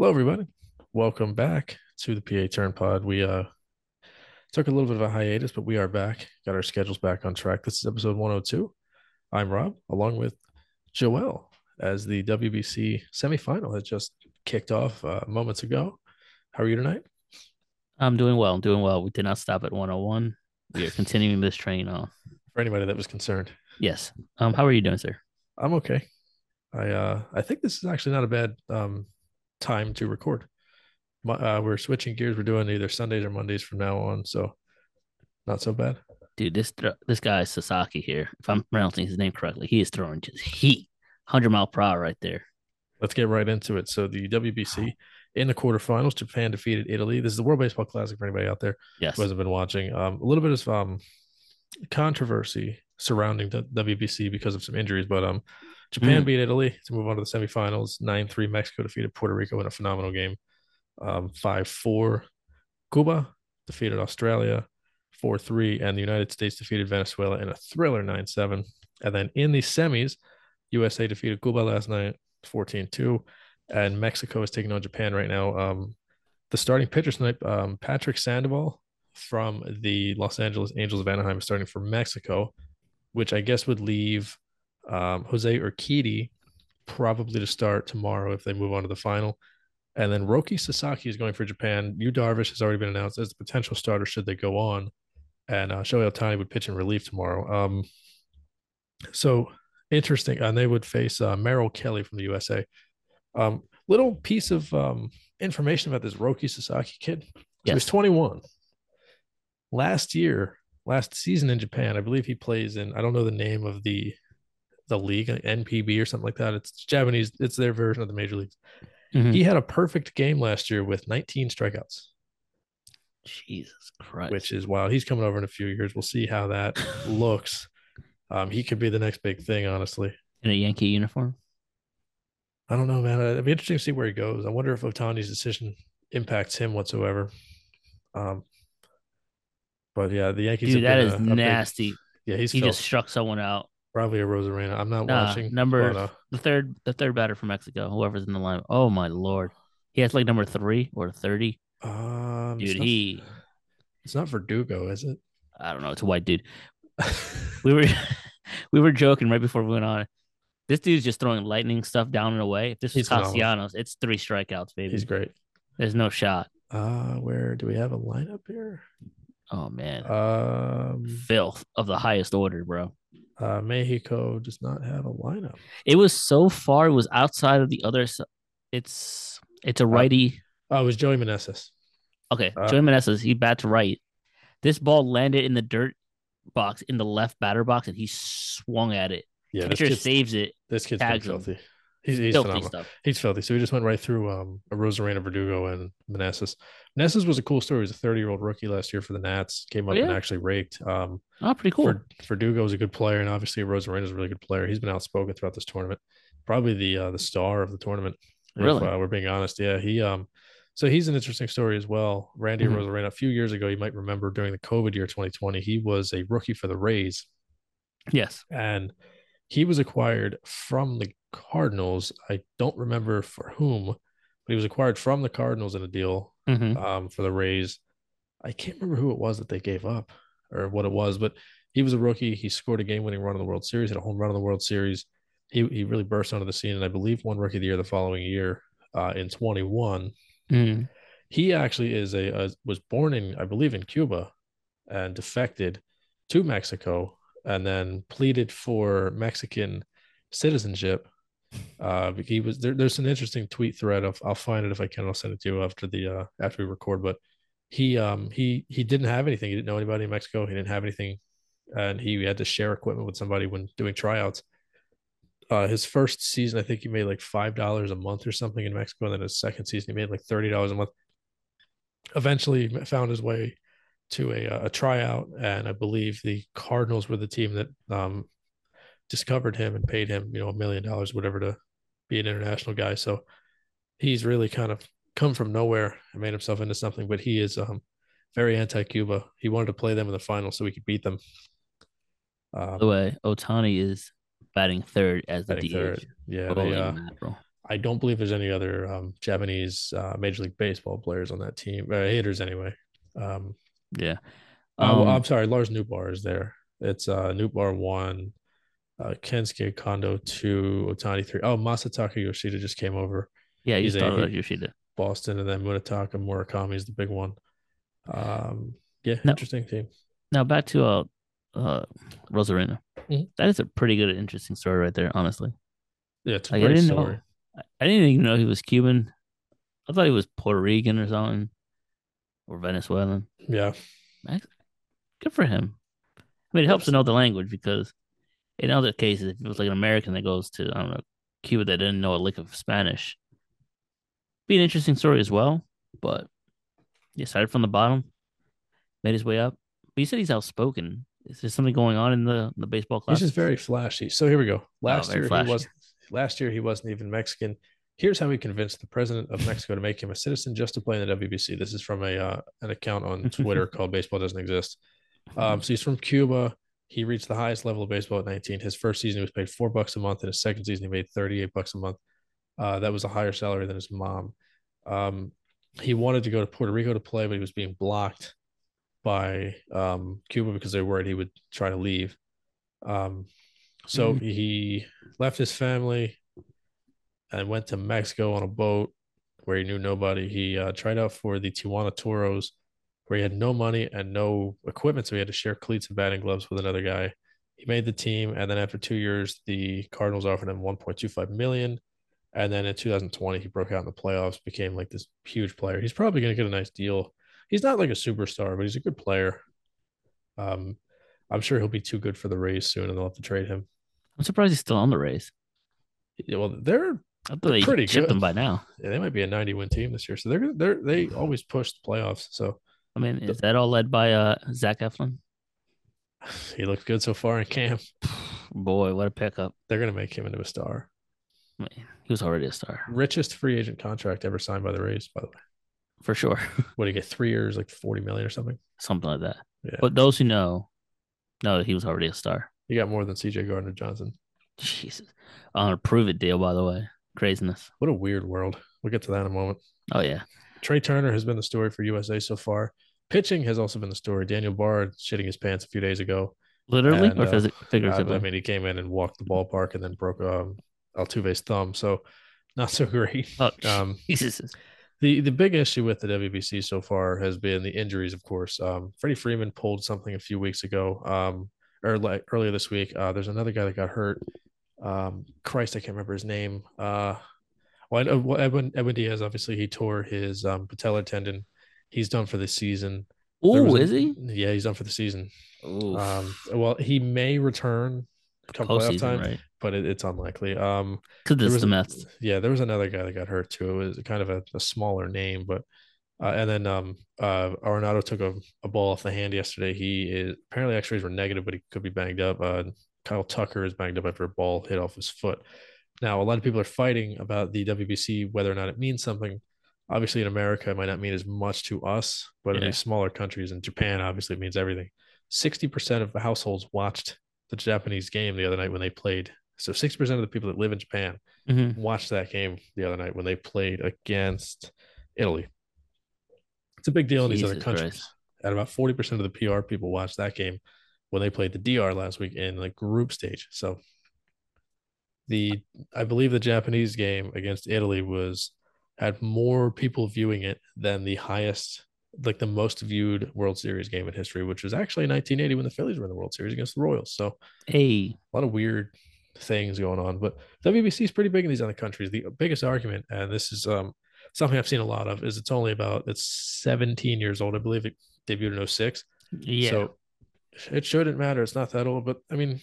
Hello, everybody. Welcome back to the PA Turn Pod. We uh took a little bit of a hiatus, but we are back. Got our schedules back on track. This is episode 102. I'm Rob, along with Joel, as the WBC semifinal has just kicked off uh, moments ago. How are you tonight? I'm doing well. I'm doing well. We did not stop at 101. We are continuing this train on. For anybody that was concerned, Yes. Um, how are you doing, sir? I'm okay. I uh I think this is actually not a bad um time to record. Uh, we're switching gears. We're doing either Sundays or Mondays from now on, so not so bad. Dude, this this guy Sasaki here, if I'm pronouncing his name correctly, he is throwing just heat. 100 mile per hour right there. Let's get right into it. So the WBC in the quarterfinals, Japan defeated Italy. This is the World Baseball Classic for anybody out there Yes. who hasn't been watching. Um, a little bit of um, controversy surrounding the WBC because of some injuries, but um, Japan Mm. beat Italy to move on to the semifinals. Nine three. Mexico defeated Puerto Rico in a phenomenal game. Um, five four. Cuba defeated Australia. Four three, and the United States defeated Venezuela in a thriller nine seven. And then in the semis, USA defeated Cuba last night 14-2 and Mexico is taking on Japan right now. Um, the starting pitcher tonight, um, Patrick Sandoval from the Los Angeles Angels of Anaheim is starting for Mexico, which I guess would leave um, Jose Urquidy probably to start tomorrow if they move on to the final. And then Roki Sasaki is going for Japan. Yu Darvish has already been announced as the potential starter should they go on. And uh, Shohei Ohtani would pitch in relief tomorrow. Um, so interesting. And they would face uh, Merrill Kelly from the USA. Um, little piece of um, information about this Roki Sasaki kid. So He's Yes. 21. Last year, last season in Japan, I believe he plays in. I don't know the name of the the league, NPB or something like that. It's Japanese. It's their version of the major leagues. Mhm. He had a perfect game last year with 19 strikeouts, Jesus Christ. which is wild. He's coming over in a few years. We'll see how that looks. Um, he could be the next big thing, honestly. in a Yankee uniform. I don't know, man. It'd be interesting to see where he goes. I wonder if Otani's decision impacts him whatsoever. Um, but yeah, the Yankees. Dude, have that been is a- a big- nasty. yeah, he's he felt just struck someone out. Probably a Arozarena. I'm not Nah, watching. number but, uh, the third the third batter for Mexico, whoever's in the line. Oh my lord. He has like number three or 30. um, it's Dude, not- he It's not Verdugo, is it? I don't know, it's a white dude. We were we were joking right before we went on. This dude's just throwing lightning stuff down and away. If this is. Castellanos, it's three strikeouts, baby. he's great. There's no shot. Uh, where do we have a lineup here? Oh man. Um, Filth of the highest order, bro. Uh, Mexico does not have a lineup. It was so far, it was outside of the other it's it's a righty. Oh, it was Joey Meneses. Okay, uh, Joey Meneses, he bat to right. This ball landed in the dirt box in the left batter box, and he swung at it. Yeah, kid's, saves it. this kid's tags filthy. He's, he's Filthy phenomenal. stuff. He's filthy. So he just went right through um Arozarena Verdugo and Meneses. Meneses was a cool story. He was a 30 year old rookie last year for the Nats. Came Oh, up and actually raked. Um, Oh, pretty cool. Ver- Verdugo is a good player, and obviously Arozarena is a really good player. He's been outspoken throughout this tournament. Probably the uh, the star of the tournament. if, Really? uh, we're being honest. Yeah, he um. So he's an interesting story as well. Randy Mhm. Arozarena. A few years ago, you might remember during the COVID year 2020, he was a rookie for the Rays, yes. and he was acquired from the Cardinals. I don't remember for whom, but he was acquired from the Cardinals in a deal hmm um, for the Rays. I can't remember who it was that they gave up or what it was, but he was a rookie. He scored a game-winning run in the World Series, had a home run in the World Series. He he really burst onto the scene, and I believe won Rookie of the Year the following year uh, in 21. hmm He actually is a, a was born in I believe in Cuba, and defected to Mexico, and then pleaded for Mexican citizenship. Uh, he was there, there's an interesting tweet thread. Of, I'll find it if I can. I'll send it to you after the uh, after we record. But he um he he didn't have anything. He didn't know anybody in Mexico. He didn't have anything, and he had to share equipment with somebody when doing tryouts. Uh, his first season, I think he made like five dollars a month or something in Mexico, and then his second season, he made like thirty dollars a month. Eventually, found his way to a a tryout, and I believe the Cardinals were the team that um discovered him and paid him, you know, a million dollars, whatever, to be an international guy. So he's really kind of come from nowhere and made himself into something. But he is um very anti-Cuba. He wanted to play them in the final so we could beat them. By Um, the way, Otani is batting third as the DH. third. Yeah, they, uh. I don't believe there's any other um, Japanese uh, Major League Baseball players on that team, uh, hitters anyway. Um, Yeah. uh, Um, I'm sorry, Lars Nootbaar is there. It's uh, Nootbaar one, uh, Kensuke Kondo two, Otani three. Oh, Masataka Yoshida just came over yeah, you he's a- started he- Yoshida. Boston, and then Munetaka Murakami is the big one. Um, yeah, No. interesting team. Now back to uh, uh, Arozarena. Mhm. That is a pretty good, interesting story right there. Honestly, Yeah, it's a like, I great didn't story. know. I- I didn't even know he was Cuban. I thought he was Puerto Rican or something, or Venezuelan. Yeah, Good for him. I mean, it helps to know the language because in other cases, if it was like an American that goes to I don't know Cuba that didn't know a lick of Spanish, be an interesting story as well. But he started from the bottom, made his way up. But you said he's outspoken. Is there something going on in the the baseball class? he's just very flashy. So here we go. Last very year flashy. he was last year he wasn't even Mexican. Here's how he convinced the president of Mexico to make him a citizen just to play in the WBC. This is from a uh, an account on Twitter called Baseball Doesn't Exist. Um, so he's from Cuba. He reached the highest level of baseball at 19. His first season he was paid four bucks a month. In his second season, he made 38 bucks a month. Uh, that was a higher salary than his mom. Um, he wanted to go to Puerto Rico to play, but he was being blocked by um, Cuba because they were worried he would try to leave. Um, so Mhm. he left his family and went to Mexico on a boat where he knew nobody. He uh, tried out for the Tijuana Toros, where he had no money and no equipment, so he had to share cleats and batting gloves with another guy. He made the team, and then after two years, the Cardinals offered him 1.25 million. And then in 2020, he broke out in the playoffs, became like this huge player. He's probably going to get a nice deal. He's not like a superstar, but he's a good player. Um, I'm sure he'll be too good for the Rays soon, and they'll have to trade him. I'm surprised he's still on the Rays. Yeah, well, they're I thought they pretty good. him by now. yeah, they might be a 90 win team this year, so they're they're they always push the playoffs. So I mean, is that all led by uh Zach Eflin? he looked good so far in camp. Boy, what a pickup! They're going to make him into a star. I mean, he was already a star Richest free agent contract ever signed by the Rays, by the way. for sure. What do you get? Three years, like 40 million or something. Something like that. Yeah, But those who know, know that he was already a star. he got more than CJ Gardner Johnson. Jesus, on a prove it deal, by the way. Craziness. What a weird world. We'll get to that in a moment. Oh yeah, Trea Turner has been the story for USA so far. Pitching has also been the story. Daniel Bard shitting his pants a few days ago. literally And, or uh, phys- I. I mean, he came in and walked the ballpark and then broke um, Altuve's thumb. So not so great. oh, Um, Jesus. the the big issue with the WBC so far has been the injuries, of course. Um, Freddie Freeman pulled something a few weeks ago, um, or like earlier this week. Uh, there's another guy that got hurt. Um, Christ, I can't remember his name. Uh, well, well, Edwin Edwin Diaz obviously he tore his um, patellar tendon. He's done for the season. Oh, is he? Yeah, he's done for the season. Um, well, he may return come playoff time, right? but it, it's unlikely. Um, Because this was the Mets. yeah, there was another guy that got hurt too. It was kind of a, a smaller name, but uh, and then um uh Arenado took a, a ball off the hand yesterday. He is apparently X-rays were negative, but he could be banged up. Uh, Kyle Tucker is banged up after a ball hit off his foot. Now, a lot of people are fighting about the WBC whether or not it means something. Obviously, in America, it might not mean as much to us, but in these smaller countries, in Japan, obviously, it means everything. Sixty percent of the households watched the Japanese game the other night when they played. So sixty percent of the people that live in Japan Mhm. watched that game the other night when they played against Italy. It's a big deal in these other countries. Christ. And about 40% of the PR people watched that game when they played the DR last week in the group stage. So the I believe the Japanese game against Italy was had more people viewing it than the highest like the most viewed World Series game in history, which was actually 1980 when the Phillies were in the World Series against the Royals. So Hey, a lot of weird things going on. But WBC is pretty big in these other countries. The biggest argument, and this is um, something I've seen a lot of, is it's only about it's 17 years old. I believe it debuted in 06. yeah. So it shouldn't matter. It's not that old. But I mean,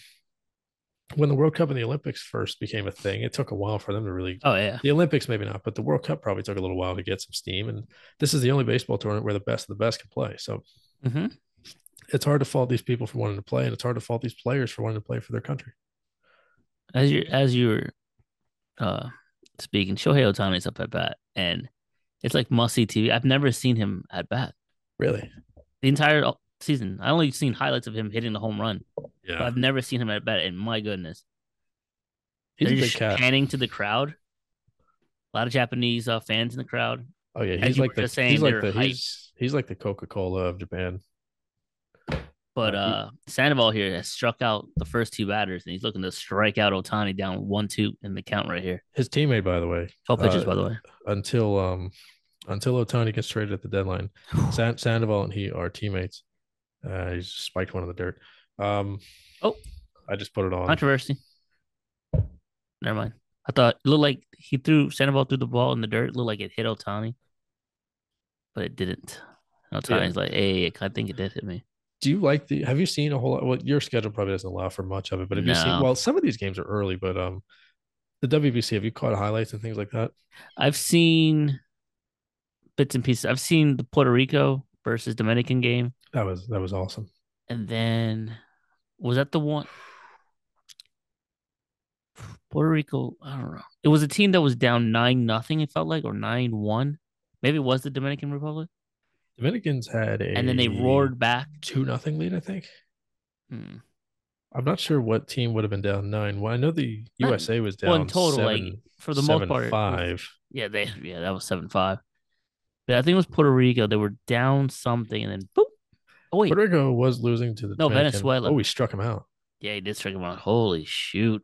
when the World Cup and the Olympics first became a thing, it took a while for them to really. oh yeah. The Olympics maybe not, but the World Cup probably took a little while to get some steam. And this is the only baseball tournament where the best of the best can play. So hmm it's hard to fault these people for wanting to play, and it's hard to fault these players for wanting to play for their country. As you as you're uh speaking, Shohei Otani's up at bat, and it's like must see TV. I've never seen him at bat Really? the entire season. I only seen highlights of him hitting the home run. Yeah. But I've never seen him at bat, and my goodness, He's they're big just cat. panning to the crowd. A lot of Japanese uh, fans in the crowd. Oh yeah, he's like the saying, he's like the he's he's like the Coca Cola of Japan. But Uh, Sandoval here has struck out the first two batters, and he's looking to strike out Otani down one two in the count right here. His teammate, by the way, Twelve pitches, Uh, by the way. until um until Otani gets traded at the deadline, San- Sandoval and he are teammates. Uh, he's spiked one in the dirt. Um, Oh. I just put it on. Controversy. Never mind. I thought it looked like he threw Sandoval threw the ball in the dirt. It looked like it hit Otani, but it didn't. Otani's like, "Hey, I think it did hit me." Do you like the? Have you seen a whole lot? Well, your schedule probably doesn't allow for much of it, but have you seen? Well, some of these games are early, but um, the WBC. Have you caught highlights and things like that? I've seen bits and pieces. I've seen the Puerto Rico versus Dominican game, That was that was awesome. and then was that the one? Puerto Rico, I don't know. It was a team that was down nine nothing. It felt like or nine one. Maybe it was the Dominican Republic, Dominicans had a and then they roared back. two nothing lead. I think. Hmm. I'm not sure what team would have been down nine. Well, I know the Not- USA was down in total, like, seven, For the most part, was- five. Yeah, they yeah that was seven five. But I think it was Puerto Rico. They were down something, and then boop. Oh wait, Puerto Rico was losing to the No, Dominican. Venezuela. Oh, we struck him out. yeah, he did strike him out. Holy shoot!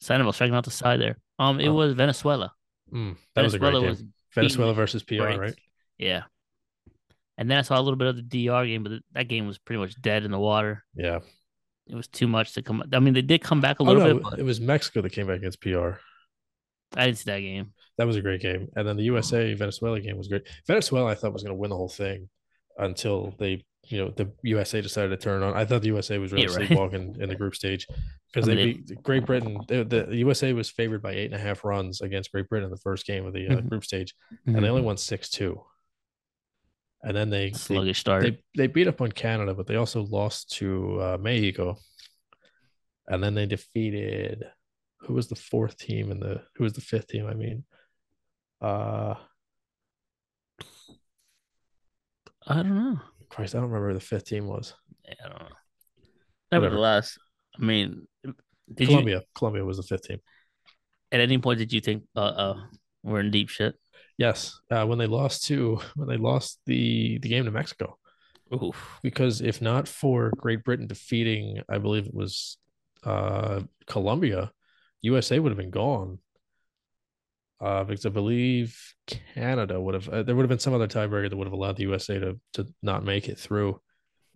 Sandoval striking out the side there. Um, it Oh. was Venezuela. Mm, that was a great Venezuela game. was Venezuela versus PR, right? yeah. And then I saw a little bit of the DR game, but that game was pretty much dead in the water. Yeah. It was too much to come. I mean, they did come back a Oh little no, bit, but it was Mexico that came back against PR. I didn't see that game. That was a great game. And then the USA Venezuela game was great. Venezuela, I thought was going to win the whole thing until they, you know, the USA decided to turn on. I thought the USA was really Yeah, right. sleepwalking in the group stage because they beat Great Britain. The, the USA was favored by eight and a half runs against Great Britain in the first game of the uh, Mhm. group stage, and they only won six two. And then they, they sluggish start. they they beat up on Canada, but they also lost to uh, Mexico, and then they defeated who was the fourth team and the who was the fifth team? I mean, uh, I don't know. Christ, I don't remember who the fifth team was. Yeah, I don't know. Whatever. Nevertheless, I mean, did you Colombia, Colombia was the fifth team. at any point did you think, uh, uh, we're in deep shit? Yes, uh, when they lost to when they lost the the game to Mexico, Oof. because if not for Great Britain defeating, I believe it was uh, Colombia, USA would have been gone. Uh, because I believe Canada would have, uh, there would have been some other tiebreaker that would have allowed the USA to to not make it through.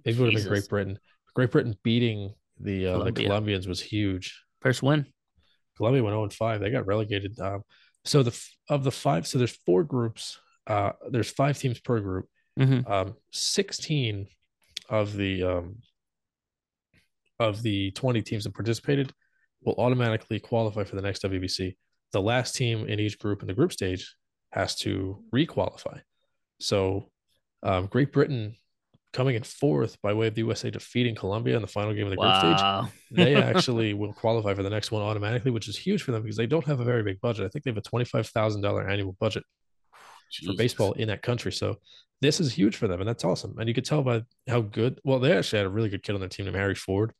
Maybe it would have been Great Britain. Great Britain beating the uh, the Colombians was huge. First win. Colombia went 0 5. They got relegated. Um, so the of the five, so there's four groups. Uh, there's five teams per group. Mm-hmm. Um, 16 of the um, of the 20 teams that participated will automatically qualify for the next WBC. The last team in each group in the group stage has to requalify. So um, Great Britain coming in fourth by way of the USA defeating Colombia in the final game of the group stage they actually will qualify for the next one automatically, which is huge for them because they don't have a very big budget. I think they have a twenty-five thousand dollar annual budget for baseball in that country. So this is huge for them, and that's awesome. And you could tell by how good. Well, they actually had a really good kid on their team named Harry Ford.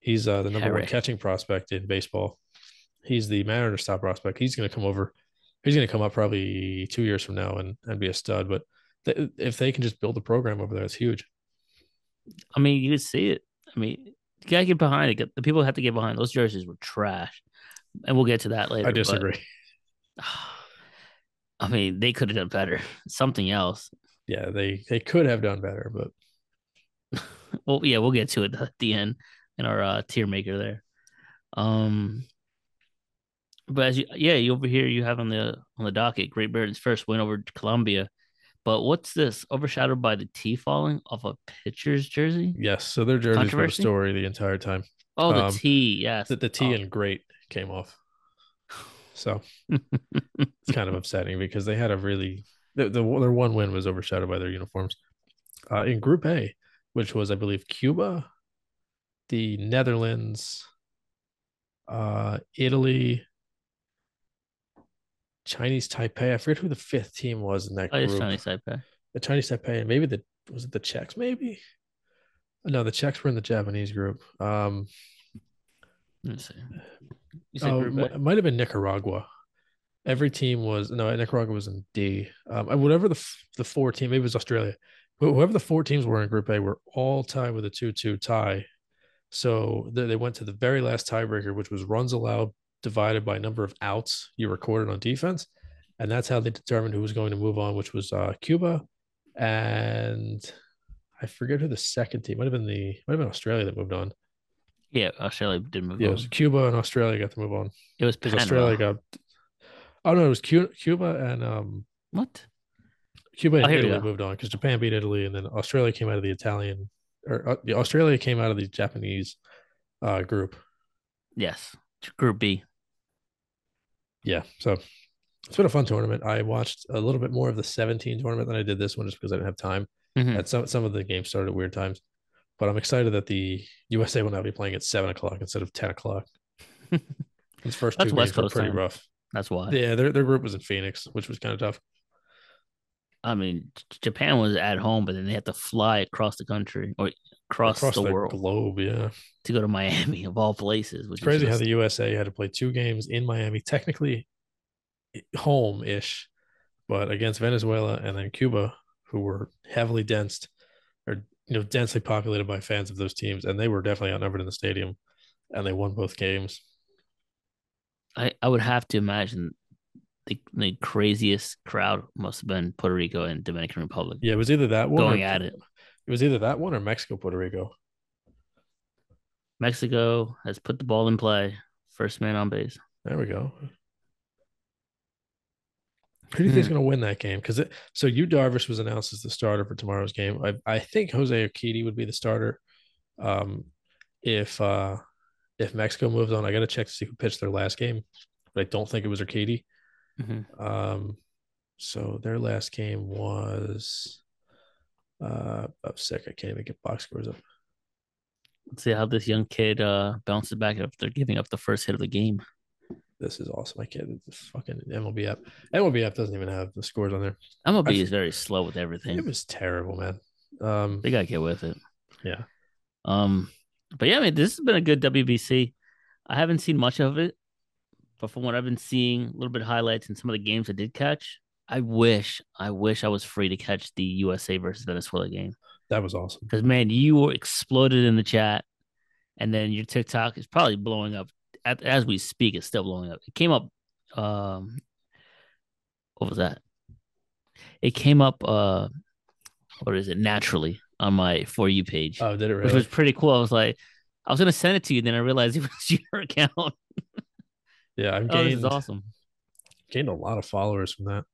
He's uh, the number one catching prospect in baseball. He's the Mariners top prospect. He's going to come over. He's going to come up probably two years from now and, and be a stud. But th- if they can just build a program over there, it's huge. I mean, you could see it. I mean, you gotta get behind it. The people have to get behind. Those jerseys were trash, and we'll get to that later. I but- disagree. I mean, they could have done better. Something else. yeah, they they could have done better, but Well, yeah, we'll get to it at the end in our uh, tier maker there. Um, but as you, yeah, you over here you have on the on the docket Great Britain's first win over Colombia. But what's this? Overshadowed by the T falling off a pitcher's jersey? yes, so their jerseys were a story the entire time. Oh, the Um, T, yes. The, the T Oh. and great came off. So it's kind of upsetting because they had a really the, the their one win was overshadowed by their uniforms. Uh, in Group A, which was I believe Cuba, the Netherlands, uh, Italy, Chinese Taipei. I forget who the fifth team was in that Oh, group. Chinese Taipei. The Chinese Taipei and maybe the was it the Czechs? Maybe no, the Czechs were in the Japanese group. Um, Let me see. You said oh, it might have been Nicaragua. every team was no Nicaragua was in D. Um, and whatever the f- the four team, maybe it was Australia, but whoever the four teams were in Group A were all tied with a two-two tie. So they, they went to the very last tiebreaker, which was runs allowed divided by number of outs you recorded on defense, and that's how they determined who was going to move on, which was uh, Cuba, and I forget who the second team might have been. The might have been Australia that moved on. Yeah, Australia did move Yeah, it was Cuba and Australia got to move on It was Panama. Australia got. Oh no, it was Cuba and um what? Cuba and Oh, Italy moved on because Japan beat Italy, and then Australia came out of the Italian or uh, Australia came out of the Japanese uh, group. Yes, Group B. Yeah, so it's been a fun tournament. I watched a little bit more of the 17 tournament than I did this one just because I didn't have time. Mhm. And some some of the games started at weird times, but I'm excited that the USA will now be playing at seven o'clock instead of 10 o'clock. These first That's two West games were pretty time. rough. That's why. Yeah, their their group was in Phoenix, which was kind of tough. I mean, Japan was at home, but then they had to fly across the country or across, Across the, the world globe, yeah. to go to Miami of all places. Which It's crazy is how the USA had to play two games in Miami, technically home ish, but against Venezuela and then Cuba, who were heavily densed or you know densely populated by fans of those teams, and they were definitely outnumbered in the stadium, and they won both games. I, I would have to imagine the, the craziest crowd must have been Puerto Rico and Dominican Republic Yeah, it was either that one going or, at it. It was either that one or Mexico, Puerto Rico. Mexico has put the ball in play. First man on base. There we go. Who do you think is Hmm. going to win that game? Because so Yu Darvish was announced as the starter for tomorrow's game. I I think Jose Urquidy would be the starter. Um, if uh if Mexico moves on, I got to check to see who pitched their last game, but I don't think it was Urquidy. Mhm. Um, so their last game was uh I'm sick. I can't even get box scores up. Let's see how this young kid uh, bounces back after giving up the first hit of the game. This is awesome. I can't. The fucking MLB app. MLB app doesn't even have the scores on there. MLB I've- is very slow with everything. It was terrible, man. Um, They gotta get with it. yeah. Um, but yeah, I mean, this has been a good WBC. I haven't seen much of it, but from what I've been seeing, a little bit of highlights and some of the games I did catch. I wish, I wish I was free to catch the USA versus Venezuela game That was awesome. because man, you were exploded in the chat, and then your TikTok is probably blowing up At, as we speak. It's still blowing up. It came up. Um, what was that? It came up. Uh, what is it? Naturally on my for you page Oh, did it which was pretty cool. I was like, I was gonna send it to you, then I realized it was your account. yeah, I've Oh, this is awesome, gained a lot of followers from that.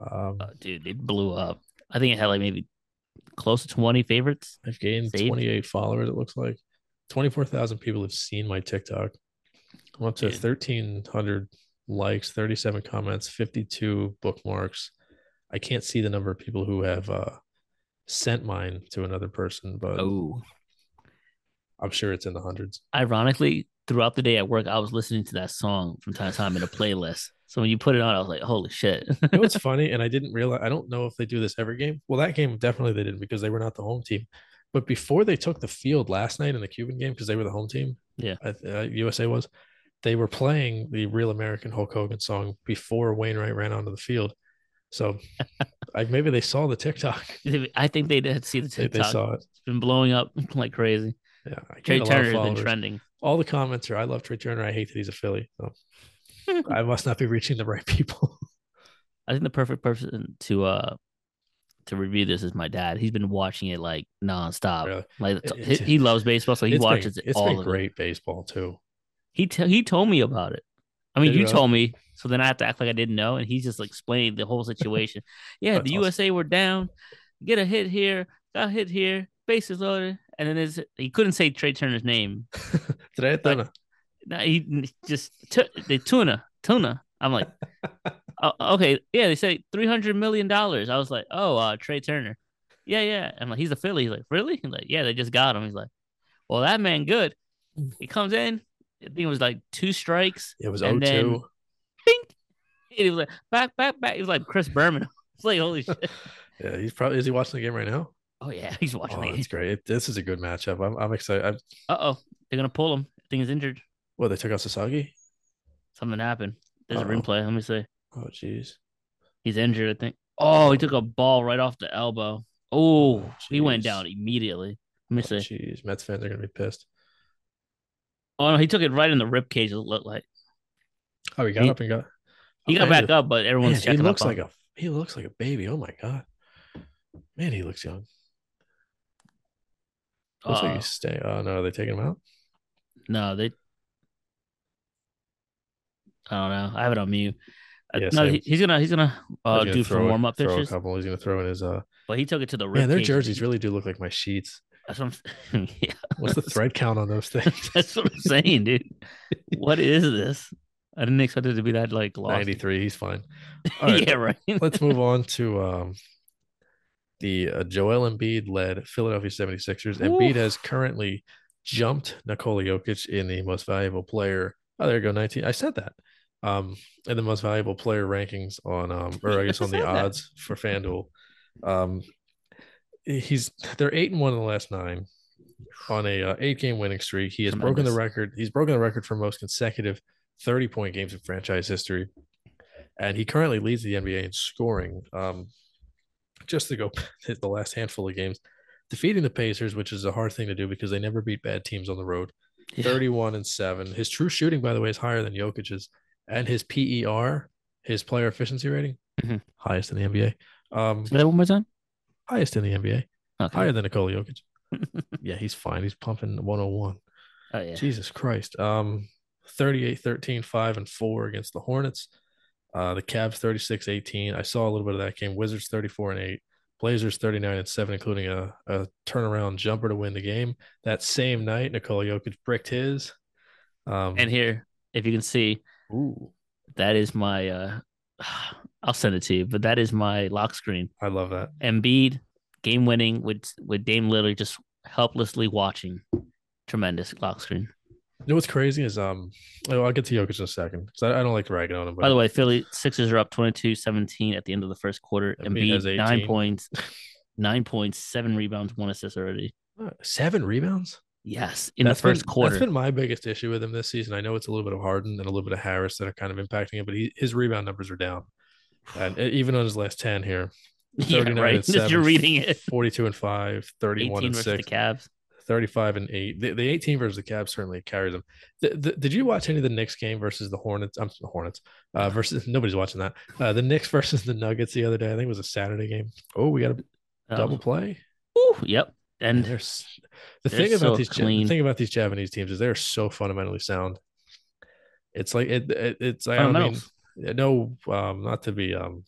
Um, oh, dude. It blew up. I think it had like maybe close to twenty favorites. I've gained saved. 28 followers. It looks like 24,000 people have seen my TikTok. I'm up to Dude. 1,300 likes, 37 comments, 52 bookmarks. I can't see the number of people who have uh, sent mine to another person, but Oh, I'm sure it's in the hundreds. ironically, throughout the day at work, I was listening to that song from time to time in a playlist. So when you put it on, I was like, holy shit. You know what's funny? And I didn't realize, I don't know if they do this every game. Well, that game definitely they didn't because they were not the home team. But before they took the field last night in the Cuban game, because they were the home team, Yeah. uh, USA was, they were playing the Real American Hulk Hogan song before Wainwright ran onto the field. So I, maybe they saw the TikTok. I think they did see the TikTok. they saw it. It's been blowing up like crazy. Yeah. I Trea gained a lot of Turner has been trending. All the comments are, I love Trea Turner. I hate that he's a Philly. So I must not be reaching the right people. I think the perfect person to uh to review this is my dad. He's been watching it like nonstop. Really. Like It- he, he loves baseball, so he It's been- watches it It's all been great baseball too. He t- he told me about it. I mean, Did you really? told me, so then I have to act like I didn't know, and he's just like explaining the whole situation. yeah, That's the awesome. USA were down, get a hit here, got a hit here, bases loaded, and then he couldn't say Trea Turner's name. Today at Like- Donna. No, he just t- the tuna tuna. I'm like, oh, okay, yeah. They say three hundred million dollars. I was like, oh, uh, Trea Turner. Yeah, yeah. I'm like, he's a Philly. He's like, really? He's like, yeah, they just got him. He's like, well, that man good. He comes in. I think it was like two strikes. It was And 0 then- Bing. And he was like, back, back, back. He was like Chris Berman. It's like, holy shit. Yeah, he's probably is he watching the game right now? Oh yeah, he's watching Oh, the game. that's great. This is a good matchup. I'm, I'm excited. I'm, Uh oh, they're gonna pull him. I think he's injured. Well, they took out Sasaki. Something happened. There's a Uh-oh. replay. Let me see. Oh, jeez. He's injured, I think. Oh, he took a ball right off the elbow. Oh, Oh, he went down immediately. Let me Oh, see. jeez. Mets fans are gonna be pissed. Oh no, he took it right in the rib cage. It looked like Oh, he got He- up and got. he oh, got back up, but everyone's Man, he looks up. like on- a he looks like a baby. Oh my god, man, he looks young. Looks like Uh, he's staying. Oh no, are they taking him out? no, they. I don't know. I have it on mute. Uh, Yeah, no, he, he's gonna he's gonna uh, He's gonna do some warm up pitches, A couple. He's gonna throw in his. Uh, but he took it to the man, their jerseys really do look like my sheets. That's what I'm. yeah, What's the thread count on those things? that's what I'm saying, dude. What is this? I didn't expect it to be that like lost. Ninety three. He's fine. Right, yeah, right. let's move on to um, the uh, Joel Embiid led Philadelphia 76ers. Embiid Oof. has currently jumped Nikola Jokic in the most valuable player. Oh, there you go, 19. I said that. Um, in the most valuable player rankings on um, or I guess on the odds for FanDuel. Um, he's they're eight and one in the last nine on a uh, eight game winning streak. He has broken the record. He's broken the record for most consecutive 30 point games in franchise history. And he currently leads the NBA in scoring. Um, just to go hit the last handful of games, defeating the Pacers, which is a hard thing to do because they never beat bad teams on the road. Yeah. 31 and 7. His true shooting, by the way, is higher than Jokic's. And his PER, his player efficiency rating, Mhm. highest in the NBA. Um, Say that one more time. highest in the NBA. Okay. Higher than Nikola Jokic. yeah, he's fine. He's pumping 101. Oh yeah. Jesus Christ. Um 38 13 5 and 4 against the Hornets. Uh the Cavs 36 18. I saw a little bit of that game. Wizards 34 and 8. Blazers 39 and 7 including a, a turnaround jumper to win the game. That same night Nikola Jokic bricked his. Um And here, if you can see, ooh, that is my. uh I'll send it to you, but that is my lock screen. I love that. Embiid game winning with with Dame Lillard just helplessly watching. Tremendous lock screen. You know what's crazy is um oh, I'll get to Jokic in a second because I, I don't like ragging on him. But By the way, Philly Sixers are up 22-17 at the end of the first quarter. Embiid Embiid nine 18. points, nine points, seven rebounds, one assist already. Uh, seven rebounds. Yes, in That's the first been, quarter. That's been my biggest issue with him this season. I know it's a little bit of Harden and a little bit of Harris that are kind of impacting him, but he, his rebound numbers are down. And even on his last 10 here, yeah, 39 right. and Just you're reading it. 42 and 5, 31 and 6, the Cavs. 35 and 8. The, the 18 versus the Cavs certainly carries them. The, the, did you watch any of the Knicks game versus the Hornets? I'm the Hornets uh, versus nobody's watching that. Uh, the Knicks versus the Nuggets the other day. I think it was a Saturday game. Oh, we got a Oh. double play. Ooh, yep. And there's the they're thing about these Ja- the thing about these Japanese teams is they're so fundamentally sound. It's like it, it it's I don't mean no um not to be um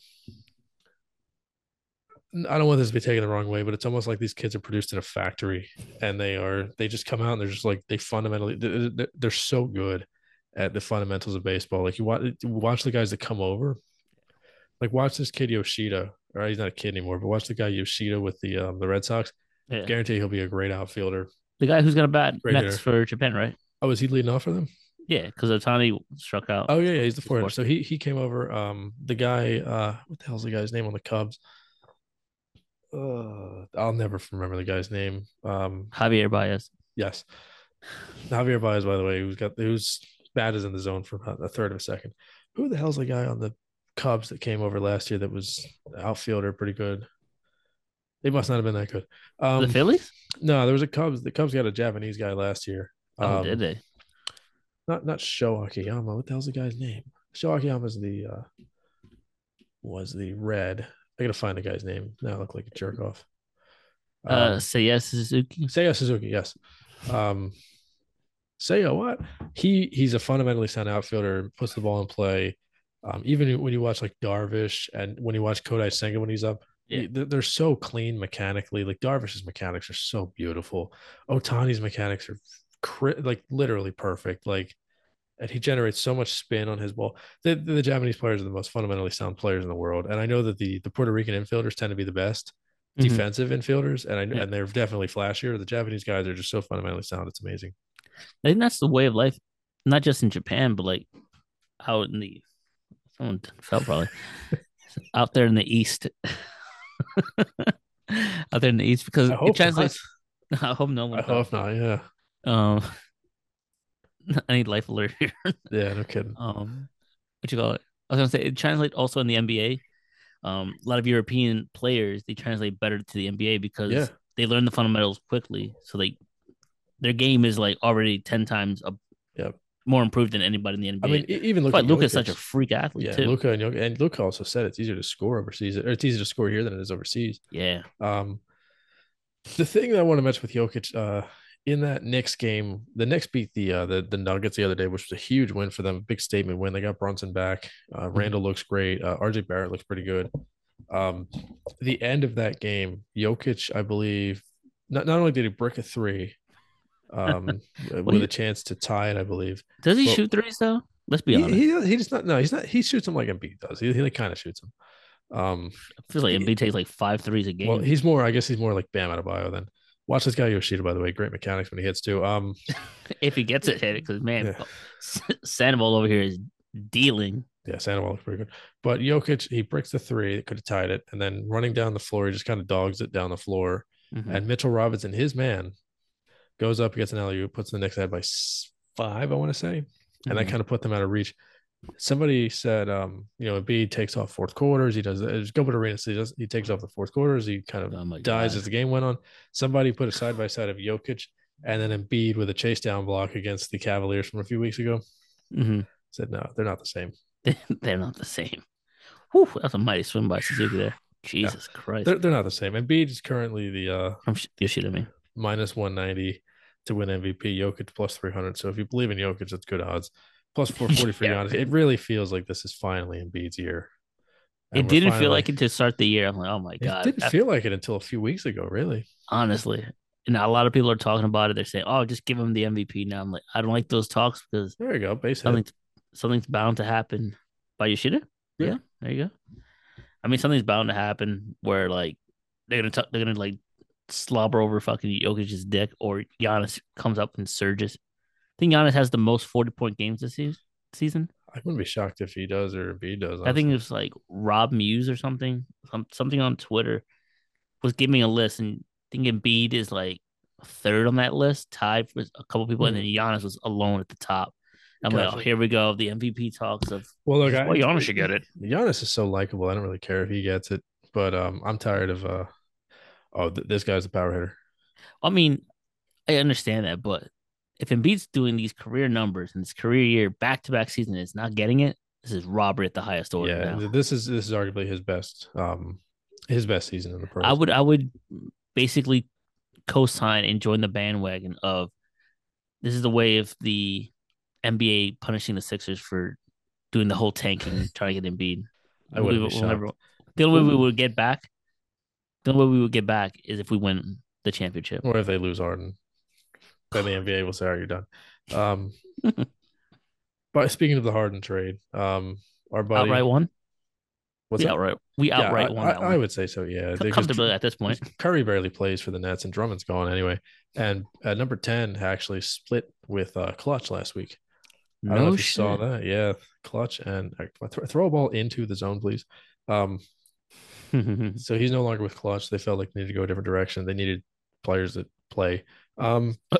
I don't want this to be taken the wrong way, but it's almost like these kids are produced in a factory and they are they just come out and they're just like they fundamentally they're, they're- they're so good at the fundamentals of baseball. Like you watch watch the guys that come over, like watch this kid Yoshida, or he's not a kid anymore, but watch the guy Yoshida with the um, the Red Sox. Yeah. Guarantee he'll be a great outfielder. The guy who's gonna bat Right next there. for Japan, right? Oh, is he leading off for them? Yeah, because Otani struck out. Oh yeah, yeah, he's the fourth. So he he came over. Um, the guy, uh, what the hell's the guy's name on the Cubs? Uh, I'll never remember the guy's name. Um, Javier Baez. yes, Javier Baez. By the way, who's got who's bad is in the zone for about a third of a second. Who the hell's the guy on the Cubs that came over last year that was outfielder, pretty good? They must not have been that good. Um, the Phillies? no, there was a Cubs. The Cubs got a Japanese guy last year. Oh, Um, did they? not not Sho Akiyama. What the hell's the guy's name? Sho Akiyama's the uh was the red. I gotta find the guy's name. Now I look like a jerk off. Uh, Um, say yes, Suzuki. Seiya Suzuki, yes. Um Seiya, what? He he's a fundamentally sound outfielder, puts the ball in play. Um, even when you watch like Darvish and when you watch Kodai Senga when he's up, Yeah. they're, so clean mechanically. Like Darvish's mechanics are so beautiful. Otani's mechanics are cri- like literally perfect. Like, and he generates so much spin on his ball. The, the Japanese players are the most fundamentally sound players in the world, and I know that the the Puerto Rican infielders tend to be the best Mhm. defensive infielders, and I Yeah. and they're definitely flashier. The Japanese guys are just so fundamentally sound. It's amazing. I think that's the way of life, not just in Japan, but like out in the someone fell probably out there in the east. out there in the east because it translates. I hope no one. I hope not. Yeah, Um, I need life alert here. yeah, no kidding. Um, what you call it? I was gonna say it translates also in the NBA. Um, a lot of European players they translate better to the NBA because Yeah. they learn the fundamentals quickly. So they their game is like already ten times a, Yep. More improved than anybody in the NBA. I mean, even but at Luka's Jokic. such a freak athlete yeah, too. Luka and Jokic, and Luka also said it's easier to score overseas, or it's easier to score here than it is overseas. yeah, Um, the thing that I want to mention with Jokic, uh, in that Knicks game, the Knicks beat the uh, the the Nuggets the other day, which was a huge win for them, a big statement win. They got Brunson back. Uh, Randle looks great. Uh, RJ Barrett looks pretty good. Um, the end of that game, Jokic, I believe, not not only did he brick a three, um, with you- a chance to tie it, I believe. does he Well, shoot threes though? Let's be He, honest. he he just not no, he's not. He shoots them like Embiid does. He, he like kind of shoots them. Um, I feel like Embiid takes like five threes a game. well, he's more. I guess he's more like Bam Adebayo than. Watch this guy Yoshida, by the way. Great mechanics when he hits too. Um, if he gets it hit, because man, Yeah. Sandoval over here is dealing. yeah, Sandoval looks pretty good. But Jokic, he breaks the three, that could have tied it, and then running down the floor, he just kind of dogs it down the floor. Mhm. And Mitchell Robinson, his man, goes up, gets an alley puts the Knicks ahead by five, I want to say, and that Mhm. kind of put them out of reach. Somebody said, um, you know, Embiid takes off fourth quarters. He does. It's Gilbert Arenas. He does. He takes off the fourth quarters. He kind of Oh dies God. as the game went on. Somebody put a side by side of Jokic and then Embiid with a chase down block against the Cavaliers from a few weeks ago. Mhm. Said no, they're not the same. They're not the same. Whew, that's a mighty swim by Suzuki there. Jesus Christ. They're, they're not the same. Embiid is currently the uh, From Sh- Yoshida, me. Minus 190 to win MVP. Jokic plus 300. So if you believe in Jokic, it's good odds. Plus 440 for Yeah. Giannis. It really feels like this is finally Embiid's year. It And we're didn't finally- feel like it to start the year. I'm like, oh my god, It didn't feel like it until a few weeks ago, really. honestly. And a lot of people are talking about it. They're saying, oh, just give him the MVP now. I'm like, I don't like those talks because There you go. Base hit. something's, something's bound to happen by Yoshida. Yeah. Yeah. there you go. I mean, something's bound to happen where like they're gonna t- they're gonna like slobber over fucking Jokic's dick, or Giannis comes up and surges. I think Giannis has the most forty point games this season. I wouldn't be shocked if he does or Embiid does. I think honestly. it was like Rob Muse or something, some, something on Twitter was giving a list, and I think Embiid is like third on that list, tied with a couple people, and then Giannis was alone at the top. I'm like, oh, here we go, the MVP talks of Well, look, I, well, Giannis should get it. Giannis is so likable. I don't really care if he gets it, but um, I'm tired of uh, oh, th- this guy's a power hitter. I mean, I understand that, but if Embiid's doing these career numbers in his career year, back to back season, is not getting it, this is robbery at the highest order. yeah, now. this is this is arguably his best um, his best season in the pros. I would I would basically co-sign and join the bandwagon of this is the way of the NBA punishing the Sixers for doing the whole tanking, trying to get Embiid. I wouldn't We- be we'll never- the only way we would get back, the only way we would get back is if we win the championship. or if they lose Harden, then the NBA will say, "All right, you're done." Um, but speaking of the Harden trade, um, our buddy, outright one. what's we up? outright we Yeah, outright I, won I- that I would say so. Yeah, Co- comfortably at this point. Curry barely plays for the Nets, and Drummond's gone anyway. And at number ten, actually split with uh, Klutch last week. I don't know if you saw that. Yeah, Klutch and uh, th- throw a ball into the zone, please. Um, so he's no longer with Klutch. They felt like they needed to go a different direction. They needed players that play. Um, I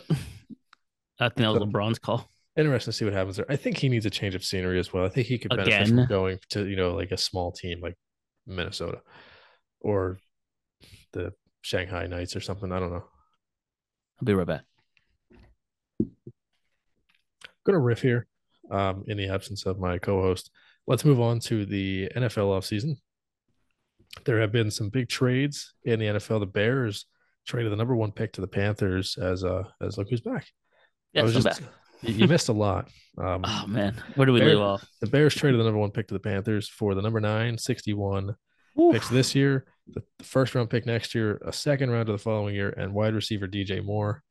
think that was So- LeBron's call. interesting to see what happens there. I think he needs a change of scenery as well. I think he could benefit from going to you know like a small team like Minnesota or the Shanghai Knights or something. I don't know. I'll be right back. Going to riff here um, in the absence of my co-host. Let's move on to the NFL offseason. There have been some big trades in the NFL. The Bears traded the number one pick to the Panthers as uh as look who's back. Yeah, was I'm just back. you you missed a lot. Um, Oh man, where do we Bear- leave off? the Bears traded the number one pick to the Panthers for the number nine, 61 picks this year, the, the first round pick next year, a second round of the following year, and wide receiver DJ Moore.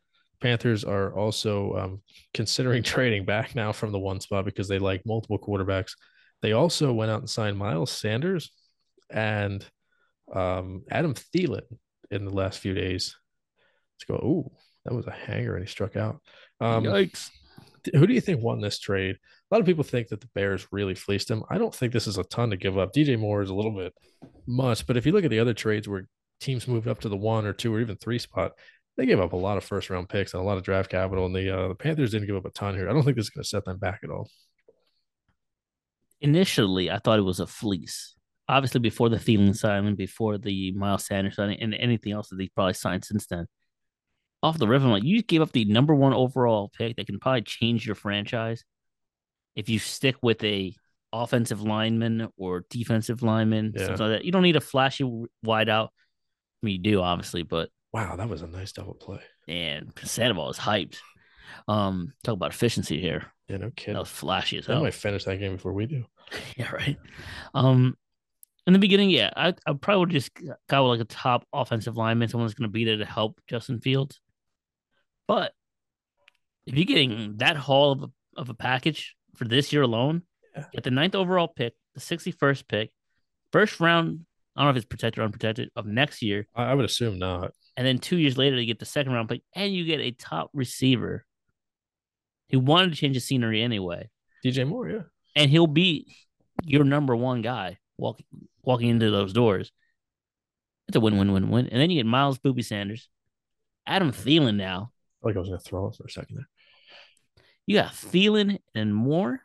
Panthers are also um, considering trading back now from the one spot because they like multiple quarterbacks. They also went out and signed Miles Sanders and um, Adam Thielen in the last few days. Let's go. Ooh, that was a hanger, and he struck out. Um, Yikes! who do you think won this trade? A lot of people think that the Bears really fleeced him. I don't think this is a ton to give up. DJ Moore is a little bit much, but if you look at the other trades where teams moved up to the one or two or even three spot, they gave up a lot of first round picks and a lot of draft capital. And the uh, the Panthers didn't give up a ton here. I don't think this is going to set them back at all. initially I thought it was a fleece. Obviously, before the Thielen signing, before the Miles Sanders signing, and anything else that they probably signed since then. Off the riff, I'm like, you gave up the number one overall pick that can probably change your franchise if you stick with a offensive lineman or defensive lineman, Yeah. something like that. You don't need a flashy wide out. I mean, you do obviously, but Wow, that was a nice double play. and Sandoval is hyped. Um, talk about efficiency here. Yeah, no That kidding. was flashy as hell. might finish that game before we do. Yeah, right. Um, in the beginning, yeah, I, I probably would just got with like a top offensive lineman, someone that's going to be there to help Justin Fields. But if you're getting that haul of a, of a package for this year alone, Yeah. get the ninth overall pick, the 61st pick, first round, I don't know if it's protected or unprotected, of next year, I, I would assume not. and then two years later, you get the second round pick, and you get a top receiver who wanted to change the scenery anyway DJ Moore, yeah. and he'll be your number one guy walking walking into those doors. It's a win win win win. And then you get Miles Booby Sanders, Adam Thielen. Now I like I was gonna throw it for a second there. you got Thielen and Moore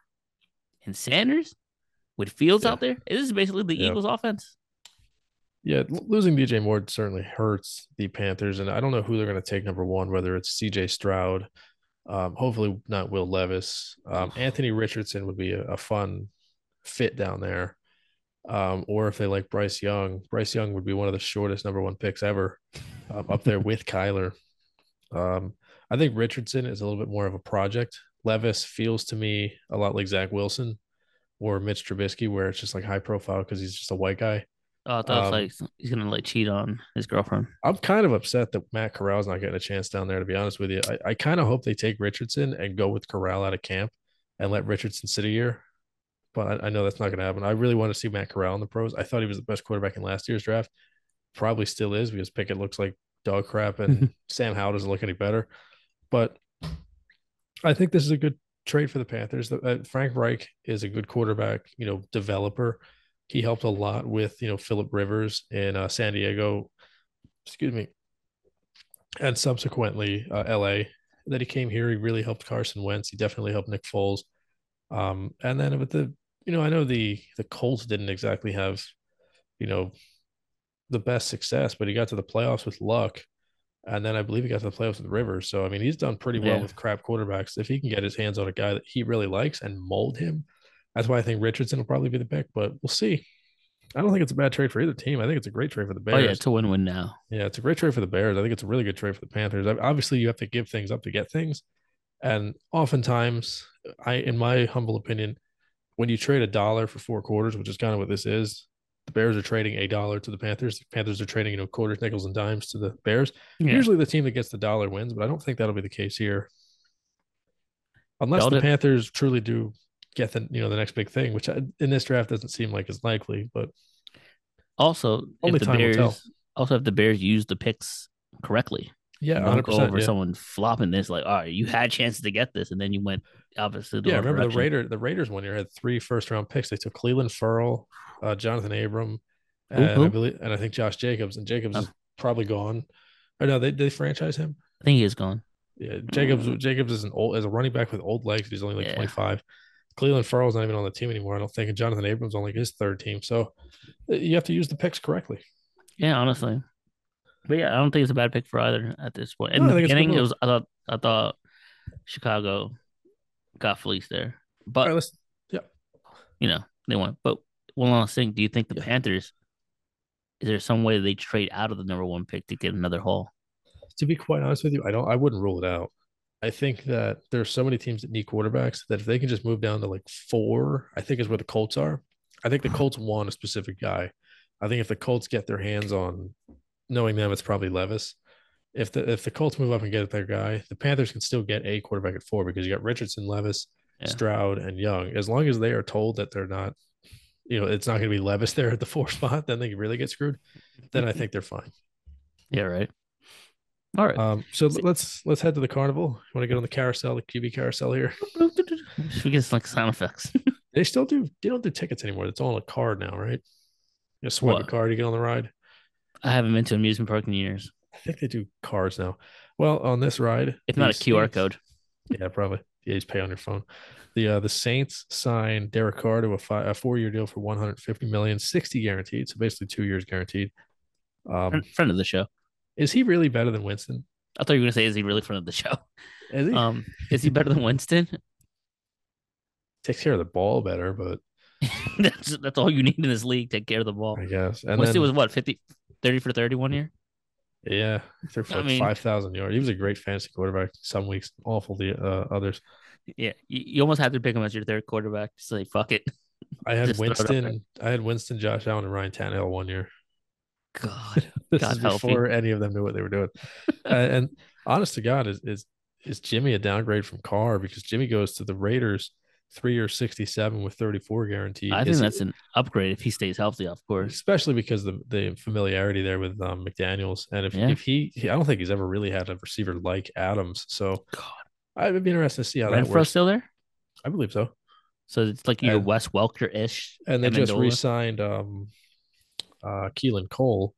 and Sanders with Fields Yeah. out there. This is basically the Yeah. Eagles' offense. Yeah, losing DJ Moore certainly hurts the Panthers, and I don't know who they're going to take number one. Whether it's C.J. Stroud, um, hopefully not Will Levis. Um, Anthony Richardson would be a, a fun fit down there, um, or if they like Bryce Young, Bryce Young would be one of the shortest number one picks ever, um, up there with Kyler. Um, I think Richardson is a little bit more of a project. Levis feels to me a lot like Zach Wilson or Mitch Trubisky, where it's just like high profile because he's just a white guy. Oh, I thought Um, like he's gonna like cheat on his girlfriend. I'm kind of upset that Matt Corral's not getting a chance down there, to be honest with you. I, I kind of hope they take Richardson and go with Corral out of camp and let Richardson sit a year. But I, I know that's not going to happen. I really want to see Matt Corral in the pros. I thought he was the best quarterback in last year's draft. Probably still is because Pickett looks like dog crap and Sam Howell doesn't look any better. But I think this is a good trade for the Panthers. Uh, Frank Reich is a good quarterback, you know, developer. He helped a lot with, you know, Philip Rivers in uh, San Diego, excuse me, and subsequently uh, LA. That he came here, he really helped Carson Wentz. He definitely helped Nick Foles. Um, and then with the, you know, I know the the Colts didn't exactly have, you know, the best success, but he got to the playoffs with luck. And then I believe he got to the playoffs with Rivers. So I mean, he's done pretty well Yeah. with crap quarterbacks. If he can get his hands on a guy that he really likes and mold him, that's why I think Richardson will probably be the pick. But we'll see. I don't think it's a bad trade for either team. I think it's a great trade for the Bears. Oh yeah, it's a win win now. Yeah, it's a great trade for the Bears. I think it's a really good trade for the Panthers. Obviously, you have to give things up to get things, and oftentimes, I, in my humble opinion, when you trade a dollar for four quarters, which is kind of what this is, the Bears are trading a dollar to the Panthers. The Panthers are trading, you know, quarters, nickels, and dimes to the Bears. Yeah. Usually, the team that gets the dollar wins, but I don't think that'll be the case here, unless Y'all the did- Panthers truly do get the you know the next big thing, which I, in this draft doesn't seem like is likely. But Also, Only if the time will Bears tell. also if the Bears use the picks correctly, yeah, don't go over Yeah. someone flopping this like, all right, you had chances to get this, and then you went obviously. The Yeah, remember the direction. Raider the Raiders one year had three first round picks. They took Clelin Ferrell, uh, Jonathan Abram, and I believe and I think Josh Jacobs. And Jacobs Oh. is probably gone. Or no, they they franchise him. I think he is gone. Yeah, Jacobs Jacobs is an old as a running back with old legs. He's only like Yeah. twenty five. Clelin Ferrell's not even on the team anymore. I don't think. And Jonathan Abrams on like his third team. So uh, you have to use the picks correctly. Yeah, honestly. But yeah, I don't think it's a bad pick for either at this point. In No, the think it's a good beginning, it was I thought I thought Chicago got fleeced there, but right, let's you know they won. But one last thing: Do you think the Yeah. Panthers? Is there some way they trade out of the number one pick to get another haul? to be quite honest with you, I don't I wouldn't rule it out. I think that there's so many teams that need quarterbacks that if they can just move down to like four, I think is where the Colts are. I think the uh-huh. Colts want a specific guy. I think if the Colts get their hands on knowing them, it's probably Levis. If the if the Colts move up and get their guy, the Panthers can still get a quarterback at four because you got Richardson, Levis, Yeah. Stroud, and Young. As long as they are told that they're not, you know, it's not going to be Levis there at the four spot, then they really get screwed. Then I think they're fine. Yeah, right. All right. Um, so let's let's head to the carnival. You want to get on the carousel, the QB carousel here? we get like sound effects. They still do. They don't do tickets anymore. It's all on a card now, right? You swipe What? a card, you get on the ride. I haven't been to an amusement park in years. I think they do cards now. Well, on this ride, it's not a QR Saints- code. Yeah, probably. yeah, he's pay on your phone. The uh, the Saints signed Derek Carr to a, five, a four year deal for 150 million, 60 guaranteed, so basically two years guaranteed. Um, Friend- friend of the show. is he really better than Winston? I thought you were gonna say, is he really friend of the show? Is he? Um, is he better than Winston? Takes care of the ball better, but that's that's all you need in this league. Take care of the ball. I guess. And Winston then, was what 50, 30 for thirty one year. Yeah, he threw for I like mean- 5,000 yards. He was a great fantasy quarterback. Some weeks, awful the uh, others. Yeah, you, you almost have to pick him as your third quarterback. Just like fuck it. I had Just throw it up Winston. I had Winston, Josh Allen, and Ryan Tannehill one year. God, This God is before any of them knew what they were doing. uh, and honest to God, is is is Jimmy a downgrade from Carr because Jimmy goes to the Raiders three or sixty seven with thirty four guaranteed. I Is think he- that's an upgrade if he stays healthy, of course. especially because the the familiarity there with um, McDaniels, and if Yeah. if he, he, I don't think he's ever really had a receiver like Adams. So God, I would be interested to see how that Renfrow works. still there, I believe so. so it's like your And- Wes Welker ish. And they just re-signed um, uh, Keelan Cole.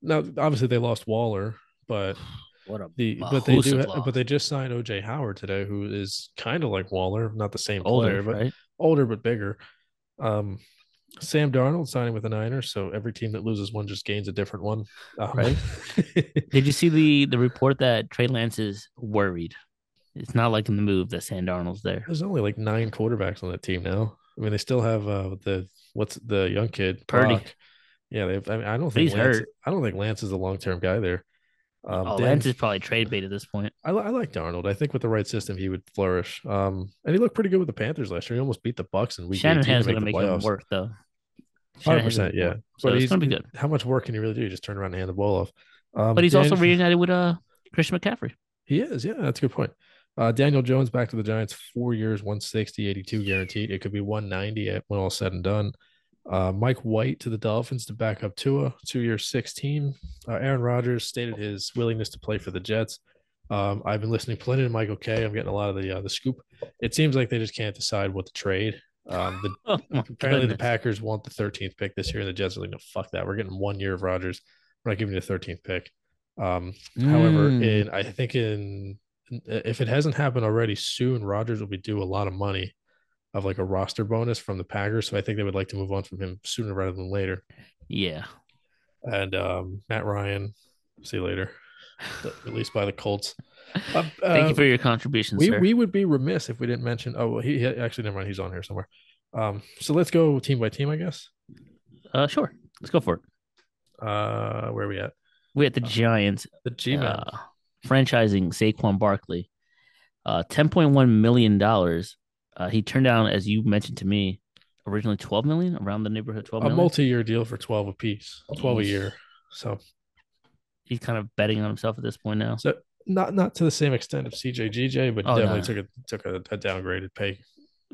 Now, obviously, they lost Waller, but What a The but they do but they just signed OJ Howard today, who is kind of like Waller, not the same older, player, but right? older but bigger. Um, Sam Darnold signing with the Niners, so every team that loses one just gains a different one. Um, Right. Did you see the the report that Trey Lance is worried? It's not like in the move that Sam Darnold's there. There's only like nine quarterbacks on that team now. I mean, they still have uh the what's the young kid Purdy. Brock. Yeah. I mean, I don't think he's Lance, hurt. I don't think Lance is a long term guy there. Um, oh, Dan- Lance is probably trade bait at this point. I, I like Darnold. I think with the right system, he would flourish. Um, and he looked pretty good with the Panthers last year. He almost beat the Bucs in week 18 to Shanahan's make gonna the make him work though. Hundred percent, yeah. So but it's he's gonna be good. How much work can you really do? Just turn around and hand the ball off. Um, But he's also reunited with uh Christian McCaffrey. He is, yeah, that's a good point. Uh, Daniel Jones back to the Giants, four years, 160, 82 guaranteed. It could be 190 when all said and done. Uh, Mike White to the Dolphins to back up Tua, two years, 16. Uh, Aaron Rodgers stated his willingness to play for the Jets. Um, I've been listening plenty to Michael K. I'm getting a lot of the uh, the scoop. It seems like they just can't decide what to trade. Um, the, Oh, apparently, the. Packers want the 13th pick this year, and the Jets are like, no, fuck that. We're getting one year of Rodgers. We're not giving you the 13th pick. Um, However, Mm. in I think in if it hasn't happened already, soon Rodgers will be due a lot of money of like a roster bonus from the Packers. So I think they would like to move on from him sooner rather than later. yeah, And um, Matt Ryan, see you later, released by the Colts. Uh, thank uh, you for your contribution, we sir. we would be remiss if we didn't mention. Oh, well, he, he actually never mind. He's on here somewhere. Um, so let's go team by team, I guess. uh, sure, let's go for it. Uh, where are we at? We at the Giants The G uh, franchising Saquon Barkley, uh, ten point one million dollars. Uh, he turned down, as you mentioned to me, originally twelve million, around the neighborhood twelve a multi-year deal for 12 apiece, 12 a year. So He's kind of betting on himself at this point now. So not not to the same extent of CJGJ, but Oh, definitely no. took a took a, a downgraded pay.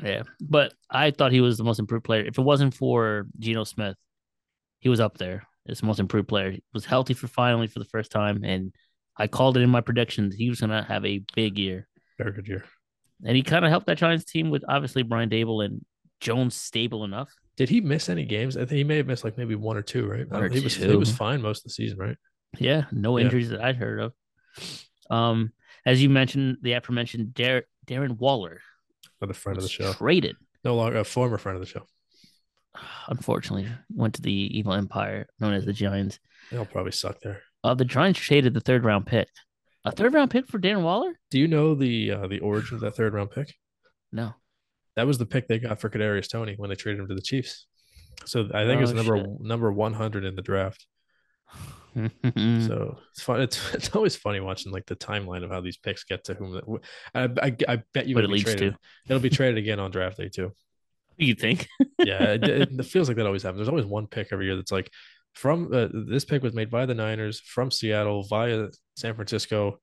Yeah, but I thought he was the most improved player. If it wasn't for Geno Smith, he was up there as the most improved player. He was healthy for finally for the first time, and I called it in my predictions. He was gonna have a big year, Very good year. And he kind of helped that Giants team with obviously Brian Daboll and Jones stable enough. Did he miss any games? I think he may have missed like maybe one or two, right? One or he was he was fine most of the season, right? Yeah, no Yeah. injuries that I'd heard of. Um, as you mentioned, the aforementioned Dar- Darren Waller Another friend of the show. traded. No longer a former friend of the show. Unfortunately, went to the evil empire known as the Giants. They'll probably suck there. Uh, the Giants traded the third round pick. A third round pick for Darren Waller? Do you know the uh, the origin of that third round pick? No. That was the pick they got for Kadarius Toney when they traded him to the Chiefs. So I think it was Oh, number shit. number one hundred in the draft. So it's fun. It's it's always funny watching like the timeline of how these picks get to whom. I I, I bet you what it it'll be leads traded. to. It'll be traded again on draft day too. You think? yeah, it, it feels like that always happens. There's always one pick every year that's like from uh, this pick was made by the Niners from Seattle via San Francisco,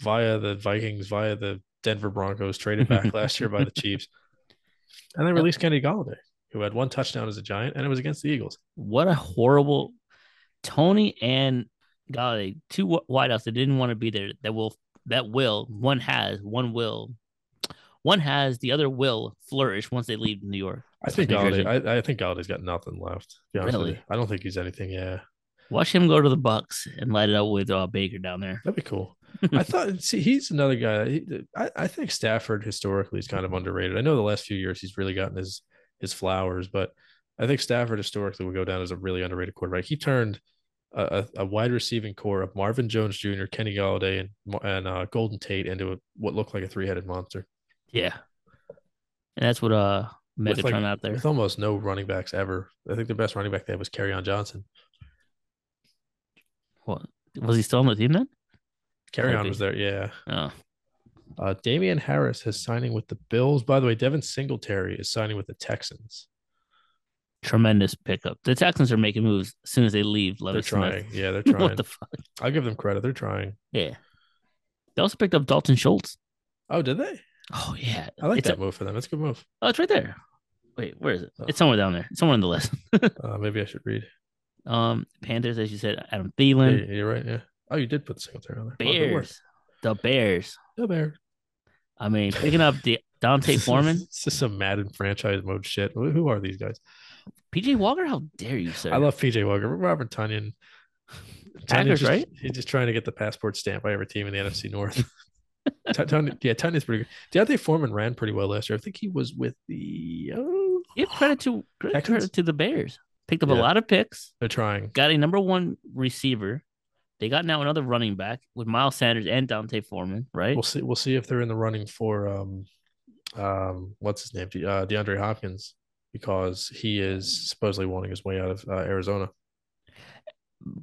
via the Vikings, via the Denver Broncos, traded back last year by the Chiefs, and they released Kenny Golladay, who had one touchdown as a Giant, and it was against the Eagles. What a horrible Toney and Golladay, two wi- wideouts that didn't want to be there. That will that will one has one will one has the other will flourish once they leave New York. I think Golladay. I, I think Golladay's got nothing left. to be honest with Really? I don't think he's anything. Yeah, Watch him go to the Bucs and light it up with uh, Baker down there. that'd be cool. I thought, see, he's another guy. He, I, I think Stafford historically is kind of underrated. I know the last few years he's really gotten his his flowers, but I think Stafford historically will go down as a really underrated quarterback. He turned a, a, wide receiving core of Marvin Jones Jr., Kenny Golladay, and and uh, Golden Tate into a, what looked like a three headed monster. Yeah, and that's what uh Megatron like, out there with almost no running backs ever. I think the best running back they had was Kerryon Johnson. What was he still on the team then? Kerryon was there, yeah. Oh. Uh, Damien Harris has signing with the Bills. By the way, Devin Singletary is signing with the Texans. Tremendous pickup. The Texans are making moves as soon as they leave. Levis they're trying. Smith. Yeah, they're trying. what the fuck? I'll give them credit. They're trying. Yeah. They also picked up Dalton Schultz. Oh, did they? Oh yeah. I like it's that a, move for them. It's a good move. Oh, it's right there. Wait, where is it? Oh. It's somewhere down there. It's somewhere in the list. uh, maybe I should read. Um, Panthers, as you said, Adam Thielen. Yeah, you're right. Yeah. Oh, you did put the Singletary on there. Bears. the Bears. The Bears. I mean, picking up the D'Onta Foreman. It's just some Madden franchise mode shit. Who are these guys? PJ Walker, how dare you, sir? I love PJ Walker. Robert Tonyan. Packers, just, right? He's just trying to get the passport stamp by every team in the NFC North. Tonyan, yeah, Tonyan's pretty good. D'Onta Foreman ran pretty well last year. I think he was with the. Oh, Give credit to credit to the Bears. Picked up yeah. a lot of picks. They're trying. Got a number one receiver. They got now another running back with Miles Sanders and D'Onta Foreman, right? We'll see. We'll see if they're in the running for um, um, what's his name? Uh, DeAndre Hopkins, because he is supposedly wanting his way out of uh, Arizona.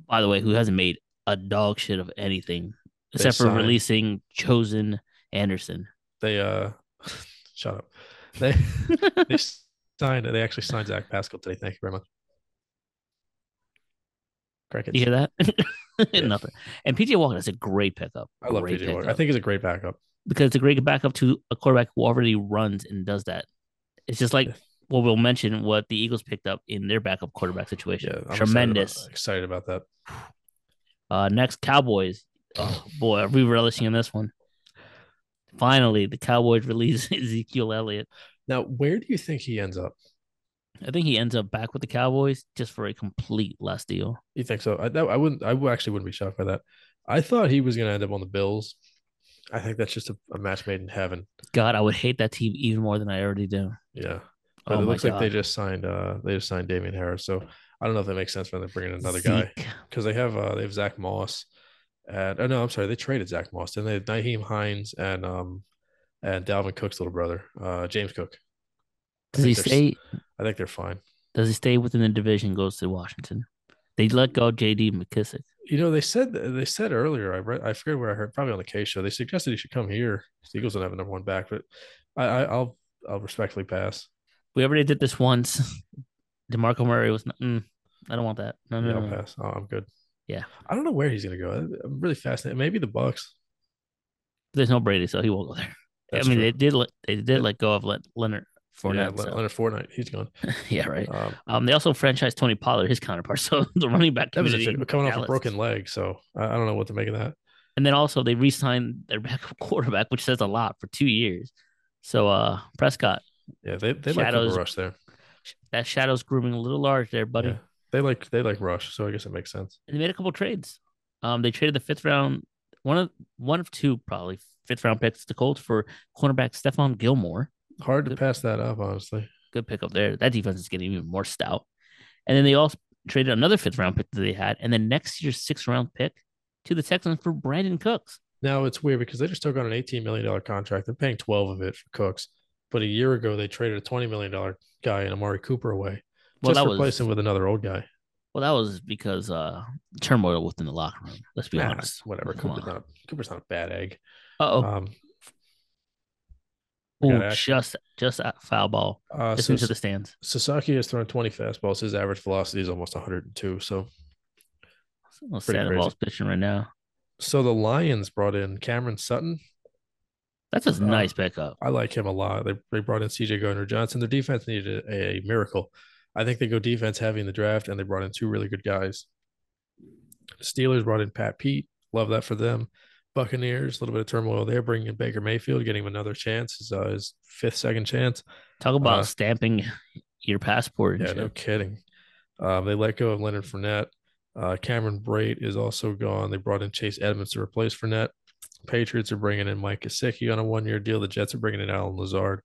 By the way, who hasn't made a dog shit of anything except for releasing Chosen Anderson? They uh, shut up. They they signed. They actually signed Zach Pascal today. Thank you very much. Crickets. You hear that? yeah. Nothing. And PJ Walker is a great pickup. I love PJ Walker. I think he's a great backup because it's a great backup to a quarterback who already runs and does that. It's just like what we'll mention what the Eagles picked up in their backup quarterback situation. Yeah, Tremendous. Excited about, excited about that. Uh, next Cowboys. Oh boy, are we relishing in this one? Finally, the Cowboys release Ezekiel Elliott. Now, where do you think he ends up? I think he ends up back with the Cowboys just for a complete last deal. You think so? I, I wouldn't. I actually wouldn't be shocked by that. I thought he was going to end up on the Bills. I think that's just a, a, match made in heaven. God, I would hate that team even more than I already do. Yeah, but oh it looks God. like they just signed. Uh, they just signed Damien Harris. So I don't know if that makes sense for them to bring in another Zeke. guy because they have uh, they have Zach Moss. And oh no, I'm sorry, they traded Zach Moss. and they had Nyheim Hines and um and Dalvin Cook's little brother, uh, James Cook. Does he stay? I think they're fine. Does he stay within the division? Goes to Washington. They let go J.D. McKissic. You know, they said they said earlier. I read. I forget where I heard. Probably on the K show. They suggested he should come here. The Eagles don't have a number one back, but I, I will I'll respectfully pass. We already did this once. Demarco Murray was. Mm, I don't want that. No, no, no. I'll pass. Oh, I'm good. Yeah. I don't know where he's gonna go. I'm really fascinated. Maybe the Bucs. There's no Brady, so he won't go there. That's I mean, true. they did let they did let go of let Leonard Fournette. Yeah, so. Leonard Fournette, he's gone. yeah, right. Um, um, they also franchised Tony Pollard, his counterpart. So the running back that was a, coming off a broken leg. So I, I, don't know what to make of that. And then also they re-signed their backup quarterback, which says a lot for two years. So uh Prescott. Yeah, they they shadows, like Rush there. That shadow's grooming a little large there, buddy. Yeah, they like they like Rush, so I guess it makes sense. And they made a couple trades. Um, they traded the fifth round, one of one of two probably fifth round picks to Colts for cornerback Stephon Gilmore. Hard to good, pass that up, honestly. Good pickup there. That defense is getting even more stout. And then they also traded another fifth round pick that they had, and then next year's sixth round pick to the Texans for Brandin Cooks. Now it's weird because they just took on an $18 million contract. They're paying 12 of it for Cooks. But a year ago, they traded a $20 million guy in Amari Cooper away. Well, just replace was, him with another old guy. Well, that was because uh turmoil within the locker room. Let's be nah, honest. Whatever. Cooper's not, Cooper's not a bad egg. oh. Um, Oh, just just at foul ball. Uh, just so into the stands. Sasaki has thrown 20 fastballs. His average velocity is almost 102. So Ball's pitching right now. So the Lions brought in Cameron Sutton. That's a uh, nice pickup. I like him a lot. They, they brought in CJ Gardner Johnson. Their defense needed a, a miracle. I think they go defense heavy in the draft, and they brought in two really good guys. The Steelers brought in Pat Pete. Love that for them. Buccaneers, a little bit of turmoil there, bringing in Baker Mayfield, getting him another chance, his, uh, his fifth second chance. Talk about uh, stamping your passport. Yeah, no kidding. Um, they let go of Leonard Fournette. Uh, Cameron Brate is also gone. They brought in Chase Edmonds to replace Fournette. Patriots are bringing in Mike Gesicki on a one-year deal. The Jets are bringing in Allen Lazard,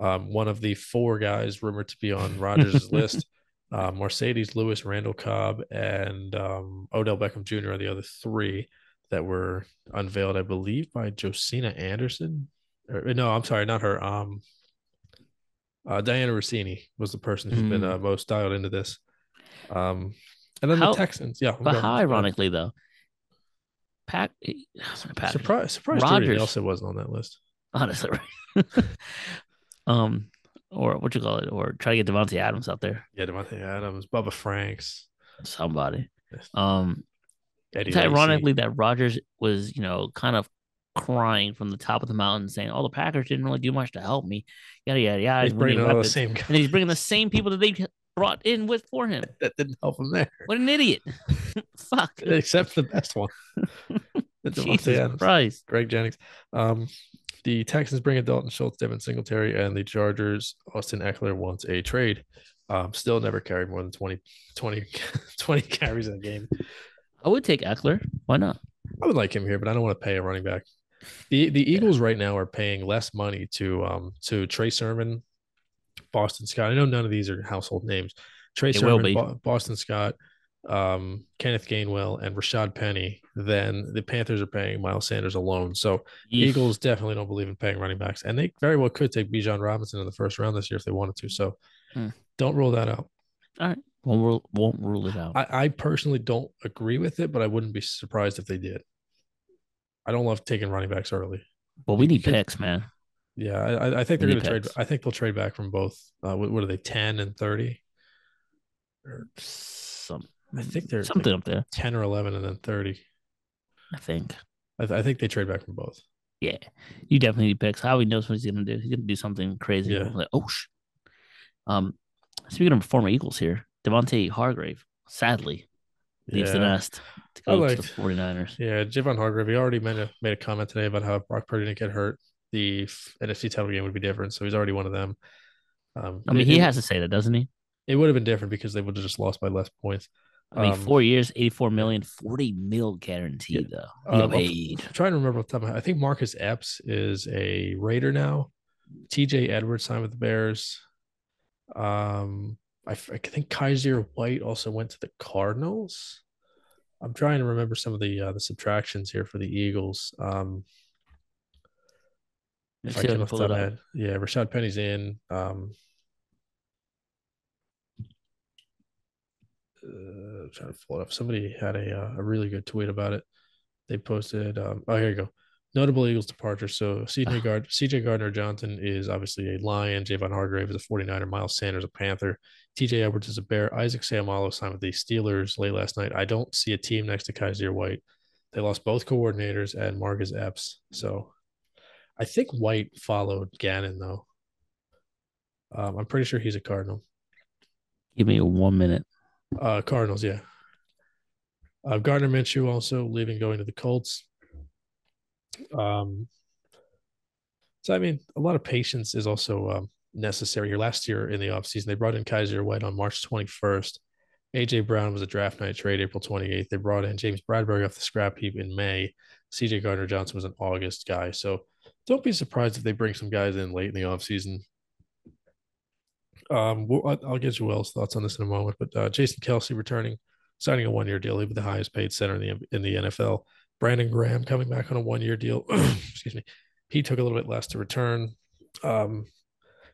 um, one of the four guys rumored to be on Rodgers' list. Uh, Marcedes Lewis, Randall Cobb, and um, Odell Beckham Jr. are the other three that were unveiled, I believe, by Josina Anderson. Or, no, I'm sorry, not her. Um, uh, Dianna Russini was the person who's mm. been hmm. uh, most dialed into this. Um, and then how, the Texans, yeah. But how ironically though, Pack, Pack surprise, surprise, Rodgers Nelson wasn't on that list. Honestly, right? um, or what you call it, or try to get Davante Adams out there. Yeah, Davante Adams, Bubba Franks, somebody. Um, Eddie it's ironically that Rodgers was, you know, kind of crying from the top of the mountain, saying, "Oh, the Packers didn't really do much to help me." Yada yada yada. He's bringing all the same, guys. and he's bringing the same people that they brought in with for him. that didn't help him there. What an idiot! Fuck. Except the best one. Jesus Christ. Greg Jennings. Um, the Texans bring in Dalton Schultz, Devin Singletary, and the Chargers, Austin Ekeler wants a trade. Um, still never carried more than 20, 20, 20 carries in a game. I would take Ekeler. Why not? I would like him here, but I don't want to pay a running back. The the Eagles yeah. right now are paying less money to um to Trey Sermon, Boston Scott. I know none of these are household names. Trey it Sermon, Bo- Boston Scott, um, Kenneth Gainwell, and Rashad Penny than the Panthers are paying Miles Sanders alone. So Eagles definitely don't believe in paying running backs, and they very well could take Bijan Robinson in the first round this year if they wanted to. So hmm. don't rule that out. All right, won't rule, won't rule it out. I, I personally don't agree with it, but I wouldn't be surprised if they did. I don't love taking running backs early. Well, we need picks, man. Yeah, I, I think they're going to trade. I think they'll trade back from both. Uh, what, what, are they, ten and thirty? Or some, I think they're something like up there, ten or eleven, and then thirty. I think. I, th- I, think they trade back from both. Yeah, you definitely need picks. Howie knows what he's going to do. He's going to do something crazy. Yeah. Like, oh, sh-. um, speaking of former Eagles here, Devontae Hargrave, sadly, leaves yeah. the nest to go liked, to the 49ers. Yeah, Javon Hargrave, he already made a made a comment today about how Brock Purdy didn't get hurt the NFC title game would be different. So he's already one of them. Um, I mean, it, he has to say that, doesn't he? It would have been different because they would have just lost by less points. I mean, um, four years, 84 million, 40 mil guaranteed, yeah. though. Um. I'm trying to remember what time. I think Marcus Epps is a Raider now. TJ Edwards signed with the Bears. Um, I, I think Kyzir White also went to the Cardinals. I'm trying to remember some of the uh, the subtractions here for the Eagles. Um, if I can pull it up. Yeah, Rashad Penny's in. Um, uh, trying to pull it up. Somebody had a uh, a really good tweet about it. They posted. Um, oh, here you go. Notable Eagles departure. So CJ Gard- CJ Gardner Johnson is obviously a Lion. Javon Hargrave is a 49er. Miles Sanders a Panther. TJ Edwards is a Bear. Isaac Seumalo signed with the Steelers late last night. I don't see a team next to Kyzir White. They lost both coordinators and Marcus Epps. So I think White followed Gannon though. Um, I'm pretty sure he's a Cardinal. Give me a one minute. Uh, Cardinals, yeah. Uh, Gardner Minshew also leaving, going to the Colts. Um, so I mean, a lot of patience is also um, necessary here. Last year in the offseason, they brought in Kyzir White on March 21st. AJ Brown was a draft night trade April 28th. They brought in James Bradberry off the scrap heap in May. CJ Gardner Johnson was an August guy. So don't be surprised if they bring some guys in late in the offseason. Um, I'll get Joel's thoughts on this in a moment, but uh, Jason Kelce returning, signing a one-year deal, He with the highest paid center in the in the NFL. Brandon Graham coming back on a one-year deal. Excuse me, he took a little bit less to return. Um,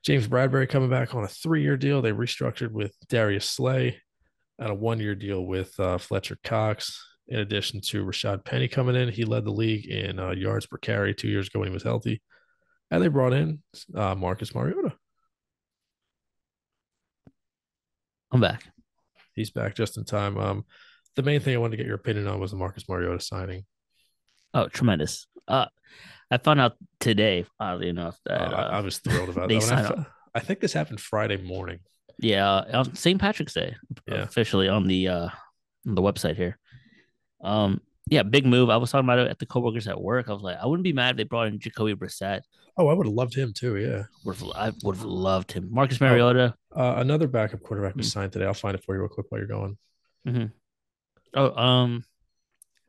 James Bradberry coming back on a three-year deal. They restructured with Darius Slay, and a one-year deal with uh, Fletcher Cox in addition to Rashad Penny coming in. He led the league in uh, yards per carry two years ago when he was healthy. And they brought in uh, Marcus Mariota. I'm back. He's back just in time. Um, the main thing I wanted to get your opinion on was the Marcus Mariota signing. Oh, tremendous. Uh, I found out today, oddly enough, that uh, I, I, was thrilled about that. I, I, think this happened Friday morning. Yeah, on St. Patrick's Day, yeah. officially on the uh, on the website here. Um, yeah, big move. I was talking about it at the coworkers at work. I was like, I wouldn't be mad if they brought in Jacoby Brissett. Oh, I would have loved him too. Yeah, would have, I would have loved him. Marcus Mariota. Uh, another backup quarterback was mm-hmm. signed today. I'll find it for you real quick while you're going. Mm-hmm. Oh, um,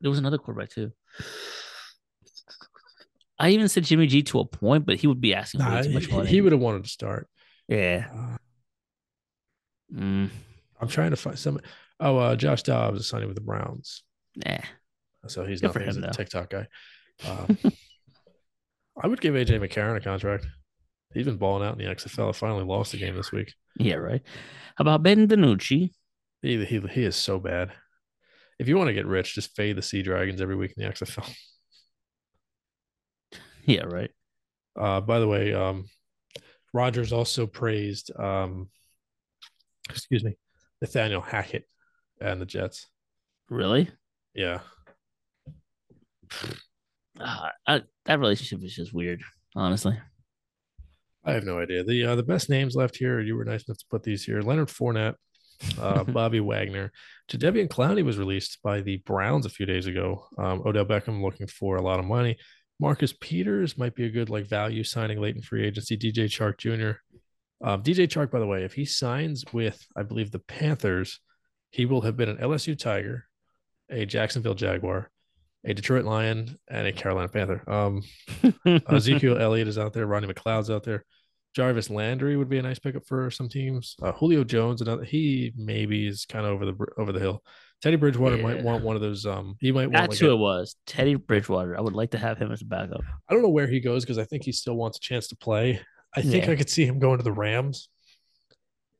there was another quarterback too. I even said Jimmy G to a point, but he would be asking Nah, too much he, money. he would have wanted to start. yeah. Uh, Mm, I'm trying to find some. Oh, uh, Josh Dobbs is signing with the Browns, nah. So he's Good not for he's him, a. TikTok guy. Um, I would give AJ McCarron a contract. He's been balling out in the XFL. I finally lost the game this week. Yeah, right. How about Ben DiNucci? He, he, he is so bad. If you want to get rich, just fade the Sea Dragons every week in the XFL. Yeah, right. Uh, by the way, um, Rodgers also praised, um, excuse me, Nathaniel Hackett and the Jets. Really? Yeah, Uh, I, that relationship is just weird, honestly. I have no idea. The uh, the best names left here. You were nice enough to put these here: Leonard Fournette, uh, Bobby Wagner, Jadeveon Clowney was released by the Browns a few days ago. Um, Odell Beckham looking for a lot of money. Marcus Peters might be a good like value signing late in free agency. DJ Chark Jr. Um, DJ Chark, by the way, if he signs with, I believe, the Panthers, he will have been an LSU Tiger, a Jacksonville Jaguar, a Detroit Lion, and a Carolina Panther. Um, Ezekiel Elliott is out there. Ronnie McLeod's out there. Jarvis Landry would be a nice pickup for some teams. Uh, Julio Jones, another he maybe is kind of over the over the hill. Teddy Bridgewater might want one of those. Um, he might want. That's Like who a, it was. Teddy Bridgewater. I would like to have him as a backup. I don't know where he goes because I think he still wants a chance to play. I think Yeah. I could see him going to the Rams,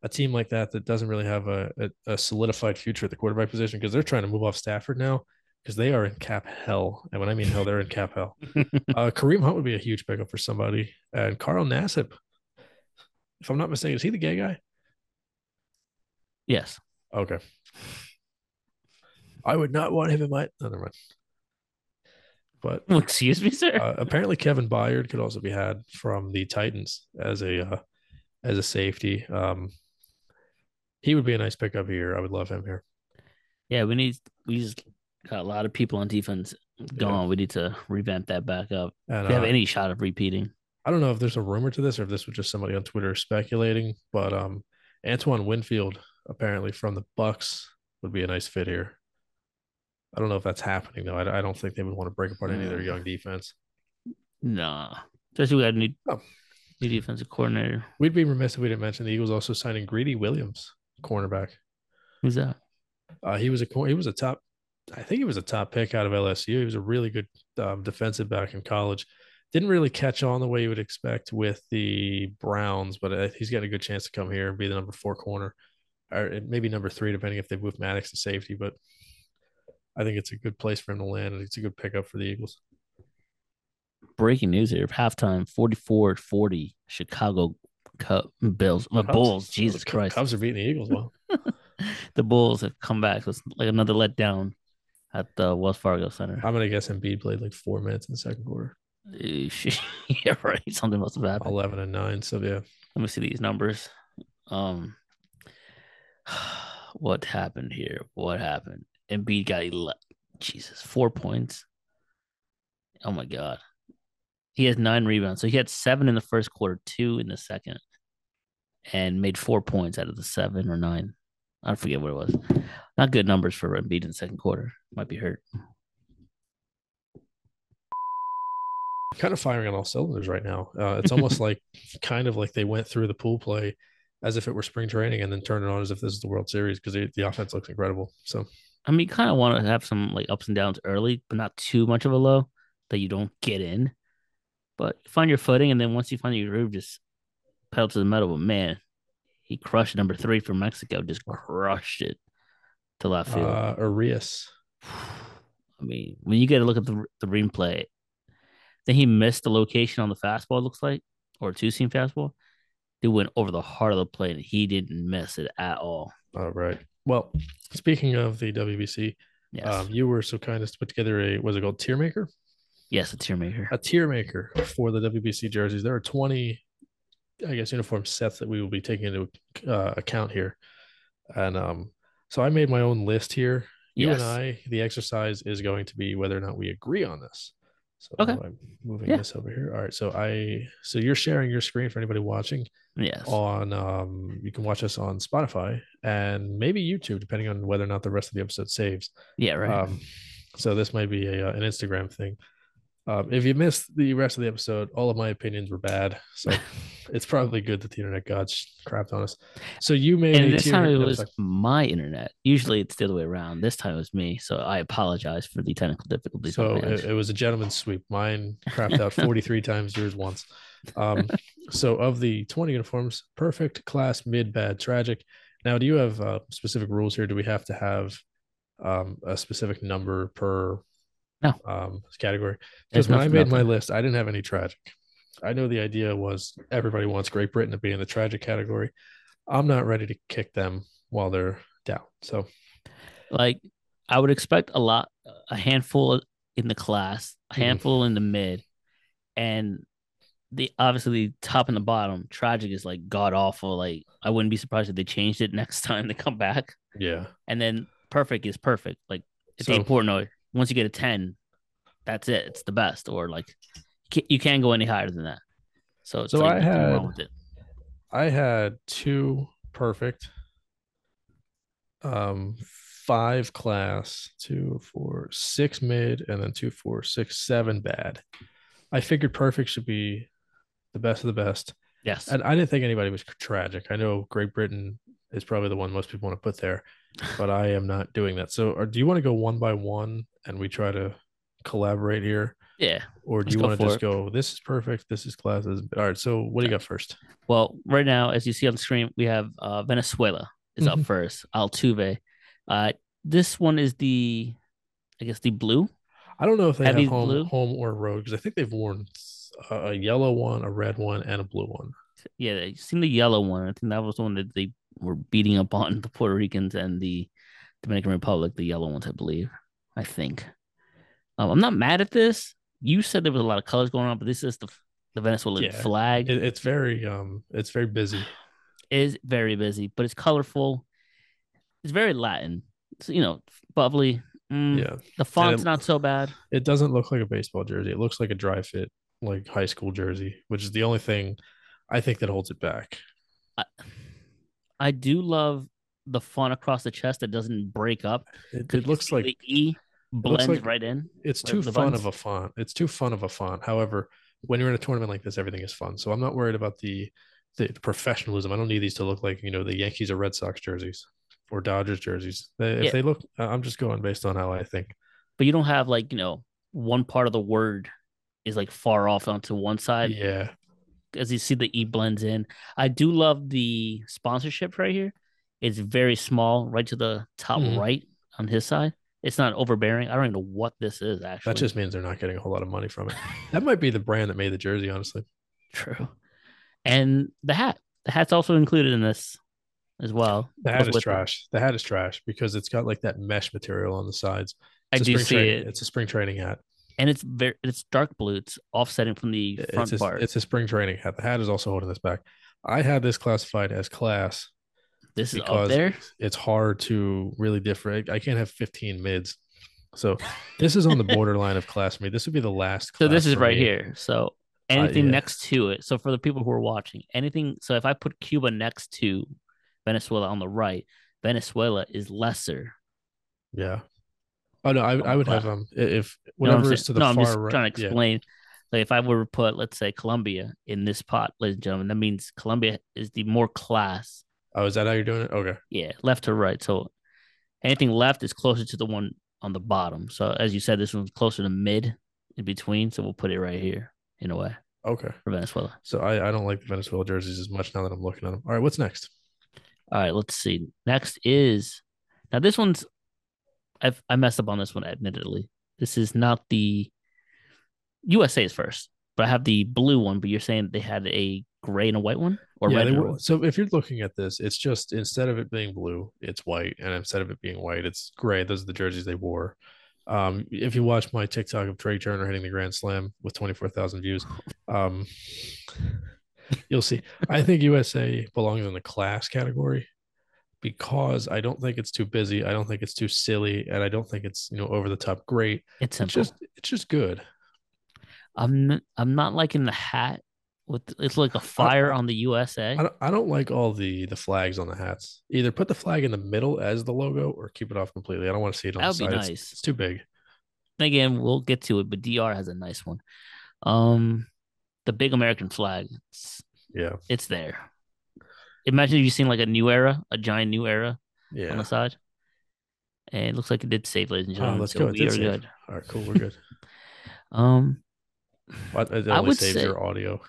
a team like that that doesn't really have a, a, a solidified future at the quarterback position because they're trying to move off Stafford now because they are in cap hell. And when I mean hell, they're in cap hell. Uh, Kareem Hunt would be a huge pickup for somebody, and Carl Nassib. If I'm not mistaken, is he the gay guy? yes. Okay. I would not want him in my. No, never mind. But Excuse me, sir. uh, apparently, Kevin Byard could also be had from the Titans as a uh, as a safety. Um, he would be a nice pickup here. I would love him here. yeah, we need. We just got a lot of people on defense gone. We need to revamp that back up. And If you have uh, any shot of repeating. I don't know if there's a rumor to this or if this was just somebody on Twitter speculating, but um, Antoine Winfield apparently from the Bucs would be a nice fit here. I don't know if that's happening though. I, I don't think they would want to break apart any of their Mm. young defense. Nah. Especially we got a new, Oh. new defensive coordinator. We'd be remiss if we didn't mention the Eagles also signing Greedy Williams, cornerback. Who's that? Uh, he was a he was a top, I think he was a top pick out of LSU. He was a really good um, defensive back in college. Didn't really catch on the way you would expect with the Browns, but uh, he's got a good chance to come here and be the number four corner, or maybe number three, depending if they move Maddox to safety. But I think it's a good place for him to land, and it's a good pickup for the Eagles. Breaking news here. Halftime 44 40 Chicago Cub Bills. Uh, Bulls. Jesus Christ. Cubs are beating the Eagles. Well, the Bulls have come back. So it's like another letdown at the Wells Fargo Center. I'm gonna guess Embiid played like four minutes in the second quarter, yeah, right. Something must have happened. eleven and nine. So yeah, Let me see these numbers. Um, what happened here? What happened? Embiid got 11. Jesus, four points. Oh my god, he has nine rebounds. So he had seven in the first quarter, two in the second, and made four points out of the seven or nine. I forget what it was. Not good numbers for Embiid in the second quarter. Might be hurt. kind of firing on all cylinders right now. Uh, it's almost like kind of like they went through the pool play as if it were spring training and then turn it on as if this is the World Series because the offense looks incredible. So I mean, kind of want to have some like ups and downs early, but not too much of a low that you don't get in. But find your footing, and then once you find your groove, just pedal to the metal. But man, he crushed number three from Mexico, just crushed it to left field. uh, Urías, I mean, when you get a look at the the replay, then he missed the location on the fastball. It looks like, or two seam fastball. It went over the heart of the plate, and he didn't miss it at all. all right. Well, speaking of the WBC, Yes, um, you were so kind as to put together a was it called tier maker? yes, a tier maker. A tier maker for the WBC jerseys. There are twenty, I guess, uniform sets that we will be taking into uh, account here, and um, so I made my own list here. You Yes. and I, the exercise is going to be whether or not we agree on this. So Okay. I'm moving Yeah. this over here. All right. So I so you're sharing your screen for anybody watching Yes, on um you can watch us on Spotify and maybe YouTube, depending on whether or not the rest of the episode saves. yeah, right. Um so this might be a uh, an Instagram thing. Um, if you missed the rest of the episode, all of my opinions were bad. So it's probably good that the internet gods crapped on us. So you made And this time it was my internet. Usually it's the other way around. This time it was me. So I apologize for the technical difficulties. So it, it was a gentleman's sweep. Mine crapped out 43 times, yours once. Um, so of the 20 uniforms, perfect, class, mid, bad, tragic. Now, do you have uh, specific rules here? Do we have to have um, a specific number per No. um, category? Because when I made my list, I didn't have any tragic. I know the idea was everybody wants Great Britain to be in the tragic category. I'm not ready to kick them while they're down. So like I would expect a lot, a handful in the class, a Mhm. handful in the mid, and the obviously the top and the bottom. Tragic is like god awful. Like I wouldn't be surprised if they changed it next time they come back. yeah, And then perfect is perfect. Like it's So- important. Or once you get a ten, that's it. It's the best. Or like you can't, go any higher than that. So it's So like I had- wrong with it. I had two perfect, um, five class, two, four, six mid, and then two, four, six, seven bad. I figured perfect should be the best of the best. Yes. And I didn't think anybody was tragic. I know Great Britain is probably the one most people want to put there, but I am not doing that. So, or do you want to go one by one and we try to collaborate here? yeah. Or do you want to just it. go, this is perfect, this is classes? All right. So, what do you got first? Well, right now, as you see on the screen, we have uh, Venezuela is up Mhm. first. Altuve. Uh, this one is the, I guess the blue. I don't know if they Heavy have home, blue? home or road because I think they've worn a, yellow one, a red one, and a blue one. Yeah, I seen the yellow one. I think that was the one that they were beating up on the Puerto Ricans and the Dominican Republic. The yellow ones, I believe. I think. Um, I'm not mad at this. You said there was a lot of colors going on, but this is the the Venezuelan Yeah. flag. It, it's very um, it's very busy. is very busy, but it's colorful. It's very Latin. It's, you know, bubbly. Mm, Yeah, The font's it- not so bad. it doesn't look like a baseball jersey. It looks like a dry fit, like high school jersey, which is the only thing I think that holds it back. I do love the font across the chest that doesn't break up. It, it looks like the E blends like- right in. it's too fun buttons. of a font. It's too fun of a font. However, when you're in a tournament like this, everything is fun. So I'm not worried about the, the the professionalism. I don't need these to look like you know the Yankees or Red Sox jerseys or Dodgers jerseys. They, if Yeah. they look, I'm just going based on how I think. But you don't have like, you know, one part of the word is like far off onto one side. Yeah, As you see the E blends in. I do love the sponsorship right here. It's very small, right to the top Mhm. right on his side. It's not overbearing. I don't even know what this is actually. that just means they're not getting a whole lot of money from it. That might be the brand that made the jersey, honestly. True. And the hat. The hat's also included in this as well. The hat is with it. trash. The hat is trash because it's got like that mesh material on the sides. I It's a do spring see training- it. It's a spring training hat. And it's very it's dark blue. It's offsetting from the front It's a, part. it's a spring training hat. The hat is also holding this back. I had this classified as class this is up there. it's hard to really different. I can't have 15 mids. So this is on the borderline of class me. This would be the last. So this is right me. here. So uh, anything yeah. next to it. So for the people who are watching, anything. So if I put Cuba next to Venezuela on the right, Venezuela is lesser. Yeah. Oh no, I, I would have Wow. um if whatever is to the no, I'm just right. trying to yeah. explain. Like if I were to put, let's say, Colombia in this pot, ladies and gentlemen, that means Colombia is the more class. Oh, is that how you're doing it? Okay. Yeah, left to right. So anything left is closer to the one on the bottom. So as you said, this one's closer to mid in between. So we'll put it right here in a way Okay. for Venezuela. So I, I don't like the Venezuela jerseys as much now that I'm looking at them. All right, what's next? All right, let's see. Next is now this one's I've I messed up on this one, admittedly. This is not the USA is first, but I have the blue one, but you're saying they had a gray and a white one or yeah, red they and a were, so if you're looking at this, it's just instead of it being blue, it's white, and instead of it being white, it's gray. Those are the jerseys they wore. Um, if you watch my TikTok of Trea Turner hitting the Grand Slam with 24,000 views, um, you'll see. I think USA belongs in the class category because I don't think it's too busy. I don't think it's too silly, and I don't think it's you know over the top great. It's It's just it's just good. I'm I'm not liking the hat with it's like a fire on the USA. I don't, I don't like all the the flags on the hats. Either put the flag in the middle as the logo or keep it off completely. I don't want to see it on That the would be side. It's- nice. It's, too big. again, we'll get to it, but DR has a nice one. Um, the big American flag. It's Yeah. it's there. Imagine if you seen like a new era, a giant new era on the side. And it looks like it did save, ladies and Oh, gentlemen. let's so go. We are save. good. All right, cool. We're good. Um, What- It I only would saves say- your audio.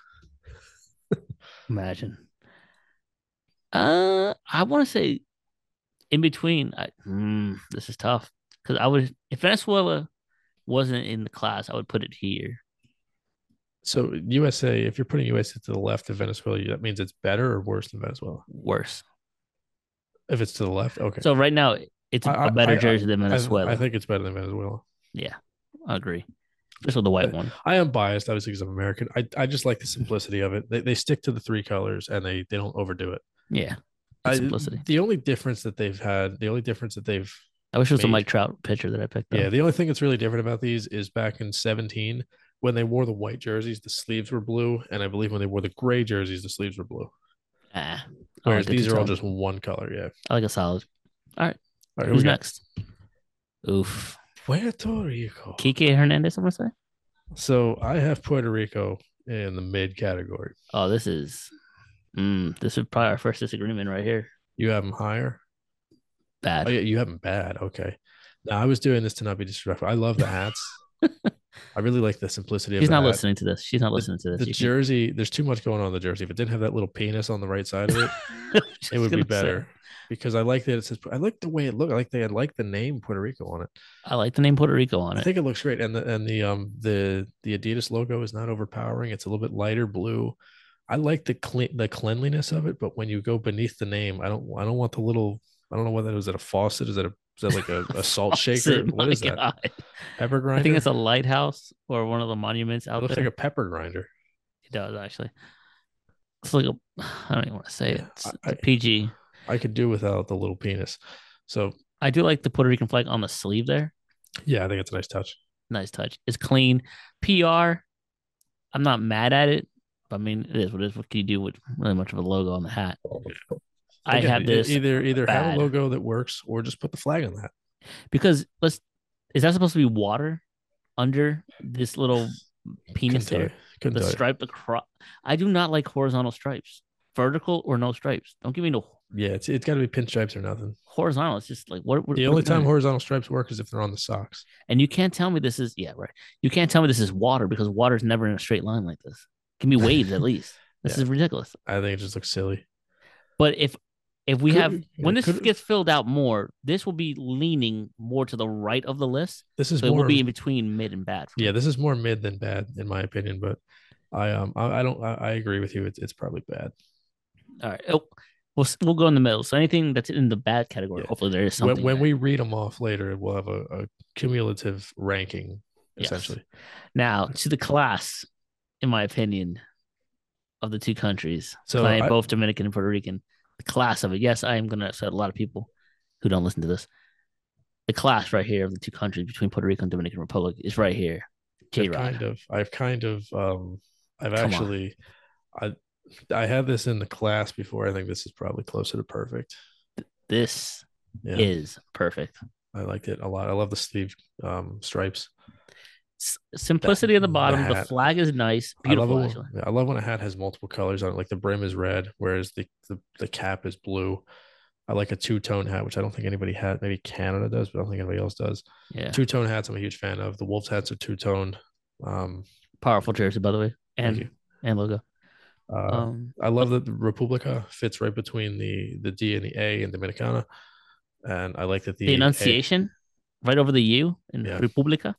imagine. Uh, I want to say in between. I, mm, this is tough because I would if Venezuela wasn't in the class, I would put it here. So USA, if you're putting USA to the left of Venezuela, that means it's better or worse than Venezuela. Worse. If it's to the left, okay. So right now, it's a I- I- better I- jersey than Venezuela. I, think it's better than Venezuela. yeah, I agree. Especially the white one. I am biased, obviously, because I'm American. I, I just like the simplicity of it. They, they stick to the three colors and they, they don't overdo it. Yeah, the I, simplicity. the only difference that they've had, the only difference that they've, I wish it was a Mike Trout picture that I picked. yeah, up. the only thing that's really different about these is back in 17, when they wore the white jerseys, the sleeves were blue. And I believe when they wore the gray jerseys, the sleeves were blue. Ah, I Whereas like these are all just one color. Yeah. I like a solid. All right, here Who's we go. next? Oof, Puerto Rico. Kike Hernandez. I'm gonna say. So I have Puerto Rico in the mid category. Oh, this is. Mm, this is probably our first disagreement right here. You have them higher. Bad. Oh yeah, you have them bad. Okay. Now I was doing this to not be disrespectful. I love the hats. I really like the simplicity of She's the not hat. listening to this. She's not listening to this. The You can- jersey, there's too much going on in the jersey. If it didn't have that little penis on the right side of it, it would be gonna say, better. Because I like that it says I like the way it looked. I like they had like the name Puerto Rico on it. I like the name Puerto Rico on it. I think it looks great. And the and the um the the Adidas logo is not overpowering. It's a little bit lighter blue. I like the clean the cleanliness of it, but when you go beneath the name, I don't I don't want the little I don't know what that is. was that a faucet? Is that a is that like a, a salt shaker? What my that? Pepper grinder? I think it's a lighthouse or one of the monuments it out looks there. Looks like a pepper grinder. it does actually. It's like a. I don't even want to say it. It's, I- it's PG. I could do without the little penis. So I do like the Puerto Rican flag on the sleeve there. yeah, I think it's a nice touch. Nice touch. It's clean. PR. I'm not mad at it. I mean, it is what it is. What can you do with really much of a logo on the hat? I Again, have this either either have a logo that works or just put the flag on that. because let's. Is that supposed to be water under this little penis there? The stripe across. I do not like horizontal stripes, vertical or no stripes. Don't give me no Yeah, it's it's got to be pinstripes or nothing. horizontal. It's just like what. what The only doing? time horizontal stripes work is if they're on the socks. and you can't tell me this is yeah right. You can't tell me this is water because water is never in a straight line like this. Give me waves at least. This Yeah. is ridiculous. I think it just looks silly. But if if we Could- have when this could- gets filled out more, this will be leaning more to the right of the list. This is So it more will be in between mid and bad. yeah, this is more mid than bad in my opinion. But I um I, I don't I, I agree with you. It's it's probably bad. All right. Oh, we'll we'll go in the middle. So anything that's in the bad category, Yeah. hopefully there is When, something. when there. we read them off later, we'll have a, a cumulative ranking Yes. essentially. Now to the class, in my opinion, of the two countries, So playing I- both Dominican and Puerto Rican, the class of it. Yes, I am going to upset a lot of people who don't listen to this. The class right here of the two countries between Puerto Rico and Dominican Republic is right here. J I've Rod. kind of I've kind of um I've Come on. actually I I had this in the class before. I think this is probably closer to perfect. This Yeah, is perfect. I liked it a lot. I love the sleeve um stripes. Simplicity at the bottom. The flag is nice. I love, Beautiful, when, I love when a hat has multiple colors on it. Like the brim is red, whereas the the, the cap is blue. I like a two tone hat, which I don't think anybody had. Maybe Canada does, but I don't think anybody else does. Yeah. Two tone hats, I'm a huge fan of. The Wolves hats are two tone. Um, Powerful jersey, by the way. And and logo. uh, Um, I love that the Republica fits right between the the D and the A in Dominicana, and I like that the the A- enunciation right over the U in Yeah. Republica.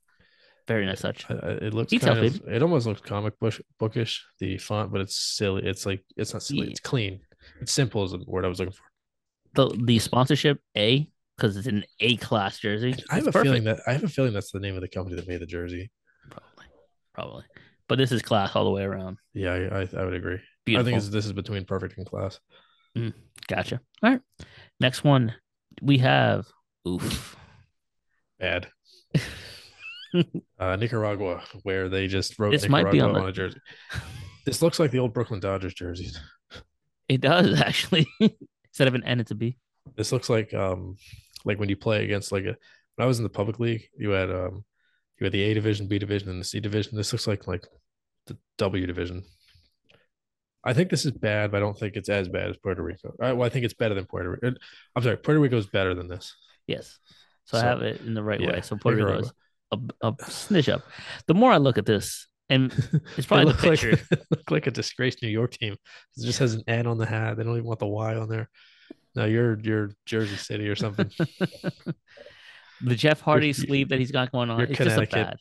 Very nice touch. I- I- it looks Detail, kind of. It almost looks comic bookish. The font, but it's silly. It's like it's not silly. Yeah. It's clean. It's simple is the word I was looking for. The the sponsorship A because it's an A class jersey. I have It's a feeling that I have a feeling that's the name of the company that made the jersey. probably, probably. But this is class all the way around. Yeah, I I, I would agree. Beautiful. I think this is between perfect and class. Mm, gotcha. All right. Next one we have. Oof. Bad. uh, Nicaragua, where they just wrote This might be on on, the- a jersey. This looks like the old Brooklyn Dodgers jerseys. It does actually. Instead of an N, it's a B. This looks like um like when you play against like a when I was in the public league, you had um You had the A division, B division, and the C division. This looks like like the W division. I think this is bad, but I don't think it's as bad as Puerto Rico. I, well, I think it's better than Puerto Rico. I'm sorry, Puerto Rico is better than this. Yes. So, I have it in the right yeah, way. So Puerto Rico is a, a snitch up. The more I look at this, and it's probably the look like, picture. look like a disgraced New York team. It just has an N on the hat. They don't even want the Y on there. No, you're you're Jersey City or something. the Jeff Hardy sleeve that he's got going on. It's just a bad,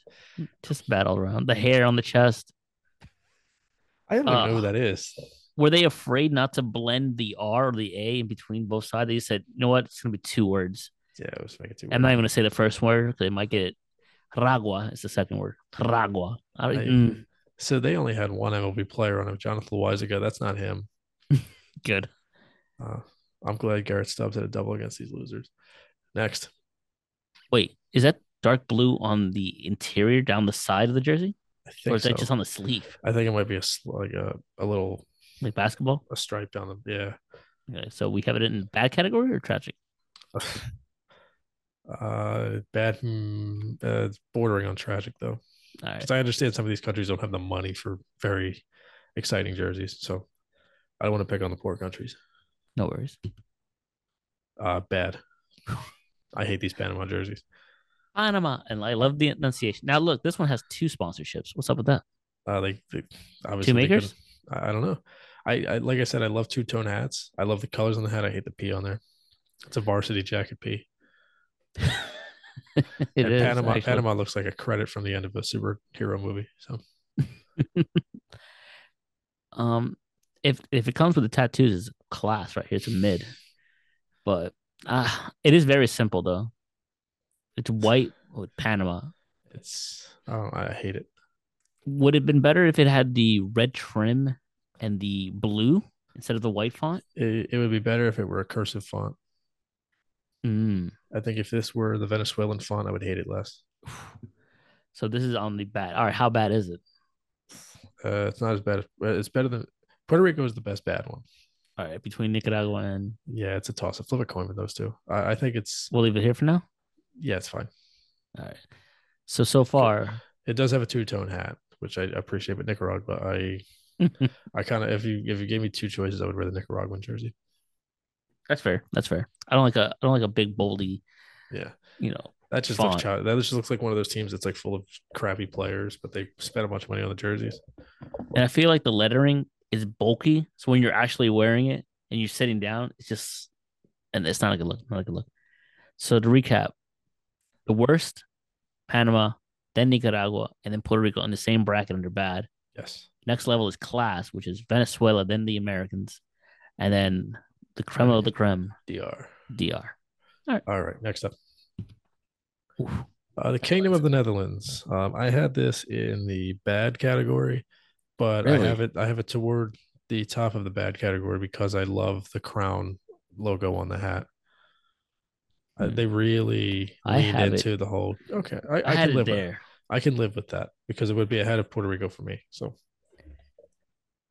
just bad all around. The hair on the chest. I don't even know who Uh, that is. Were they afraid not to blend the R or the A in between both sides? They said, you know what? It's gonna be two words. Yeah, it was making it too. I'm not even gonna say the first word because they might get. Ragua is the second word. Ragua. I, mm, So they only had one MLB player on it, Jonathan Loáisiga. That's not him. good. Uh, I'm glad Garrett Stubbs had a double against these losers. Next, Wait, is that dark blue on the interior down the side of the jersey, I or is that just on the sleeve, I think it might be a like a, a little like basketball? a stripe down the yeah. Okay, so we have it in bad category or tragic? uh, bad, mm, uh, bordering on tragic though, All right. because I understand some of these countries don't have the money for very exciting jerseys. So I don't want to pick on the poor countries. No worries. Uh, bad. I hate these Panama jerseys. Panama, and I love the enunciation. Now, look, this one has two sponsorships. What's up with that? Uh, they obviously Two makers? I, I don't know. I, I like I said, I love two tone hats. I love the colors on the hat. I hate the P on there. It's a varsity jacket P. It and is, Panama actually. Panama looks like a credit from the end of a superhero movie. So Um, if if it comes with the tattoos, it's class right here. It's a mid, but uh, it is very simple though. It's white with Panama. it's I don't I hate it. Would it have been better if it had the red trim and the blue instead of the white font? it. It would be better if it were a cursive font. Mm. I think if this were the Venezuelan font, I would hate it less. So this is on the bad. All right, how bad is it? Uh, it's not as bad. As, it's better than Puerto Rico is the best bad one. All right, between Nicaragua and Yeah, it's a toss. up. Flip a coin with those two. I, I think it's we'll leave it here for now. yeah, it's fine. All right. So so far, It does have a two tone hat, which I appreciate. But Nicaragua, But I I kind of if you if you gave me two choices, I would wear the Nicaraguan jersey. That's fair. That's fair. I don't like a I don't like a big boldy. Yeah, You know, that just Font. looks child. That just looks like one of those teams that's like full of crappy players, but they spent a bunch of money on the jerseys. and I feel like the lettering is bulky. So when you're actually wearing it and you're sitting down, it's just and it's not a good look. Not a good look. So to recap, the worst, Panama, then Nicaragua, and then Puerto Rico in the same bracket under bad. Yes, Next level is class, which is Venezuela, then the Americans, and then the creme of the creme, DR. DR. All right. All right. next up. Uh, the Kingdom of the Netherlands. Um, I had this in the bad category, but Really? I have it. I have it toward the top of the bad category because I love the crown logo on the hat. Uh, Hmm. they really I leaned have it. into the whole. Okay, I, I, I, can it live with. there. I can live with that because it would be ahead of Puerto Rico for me. So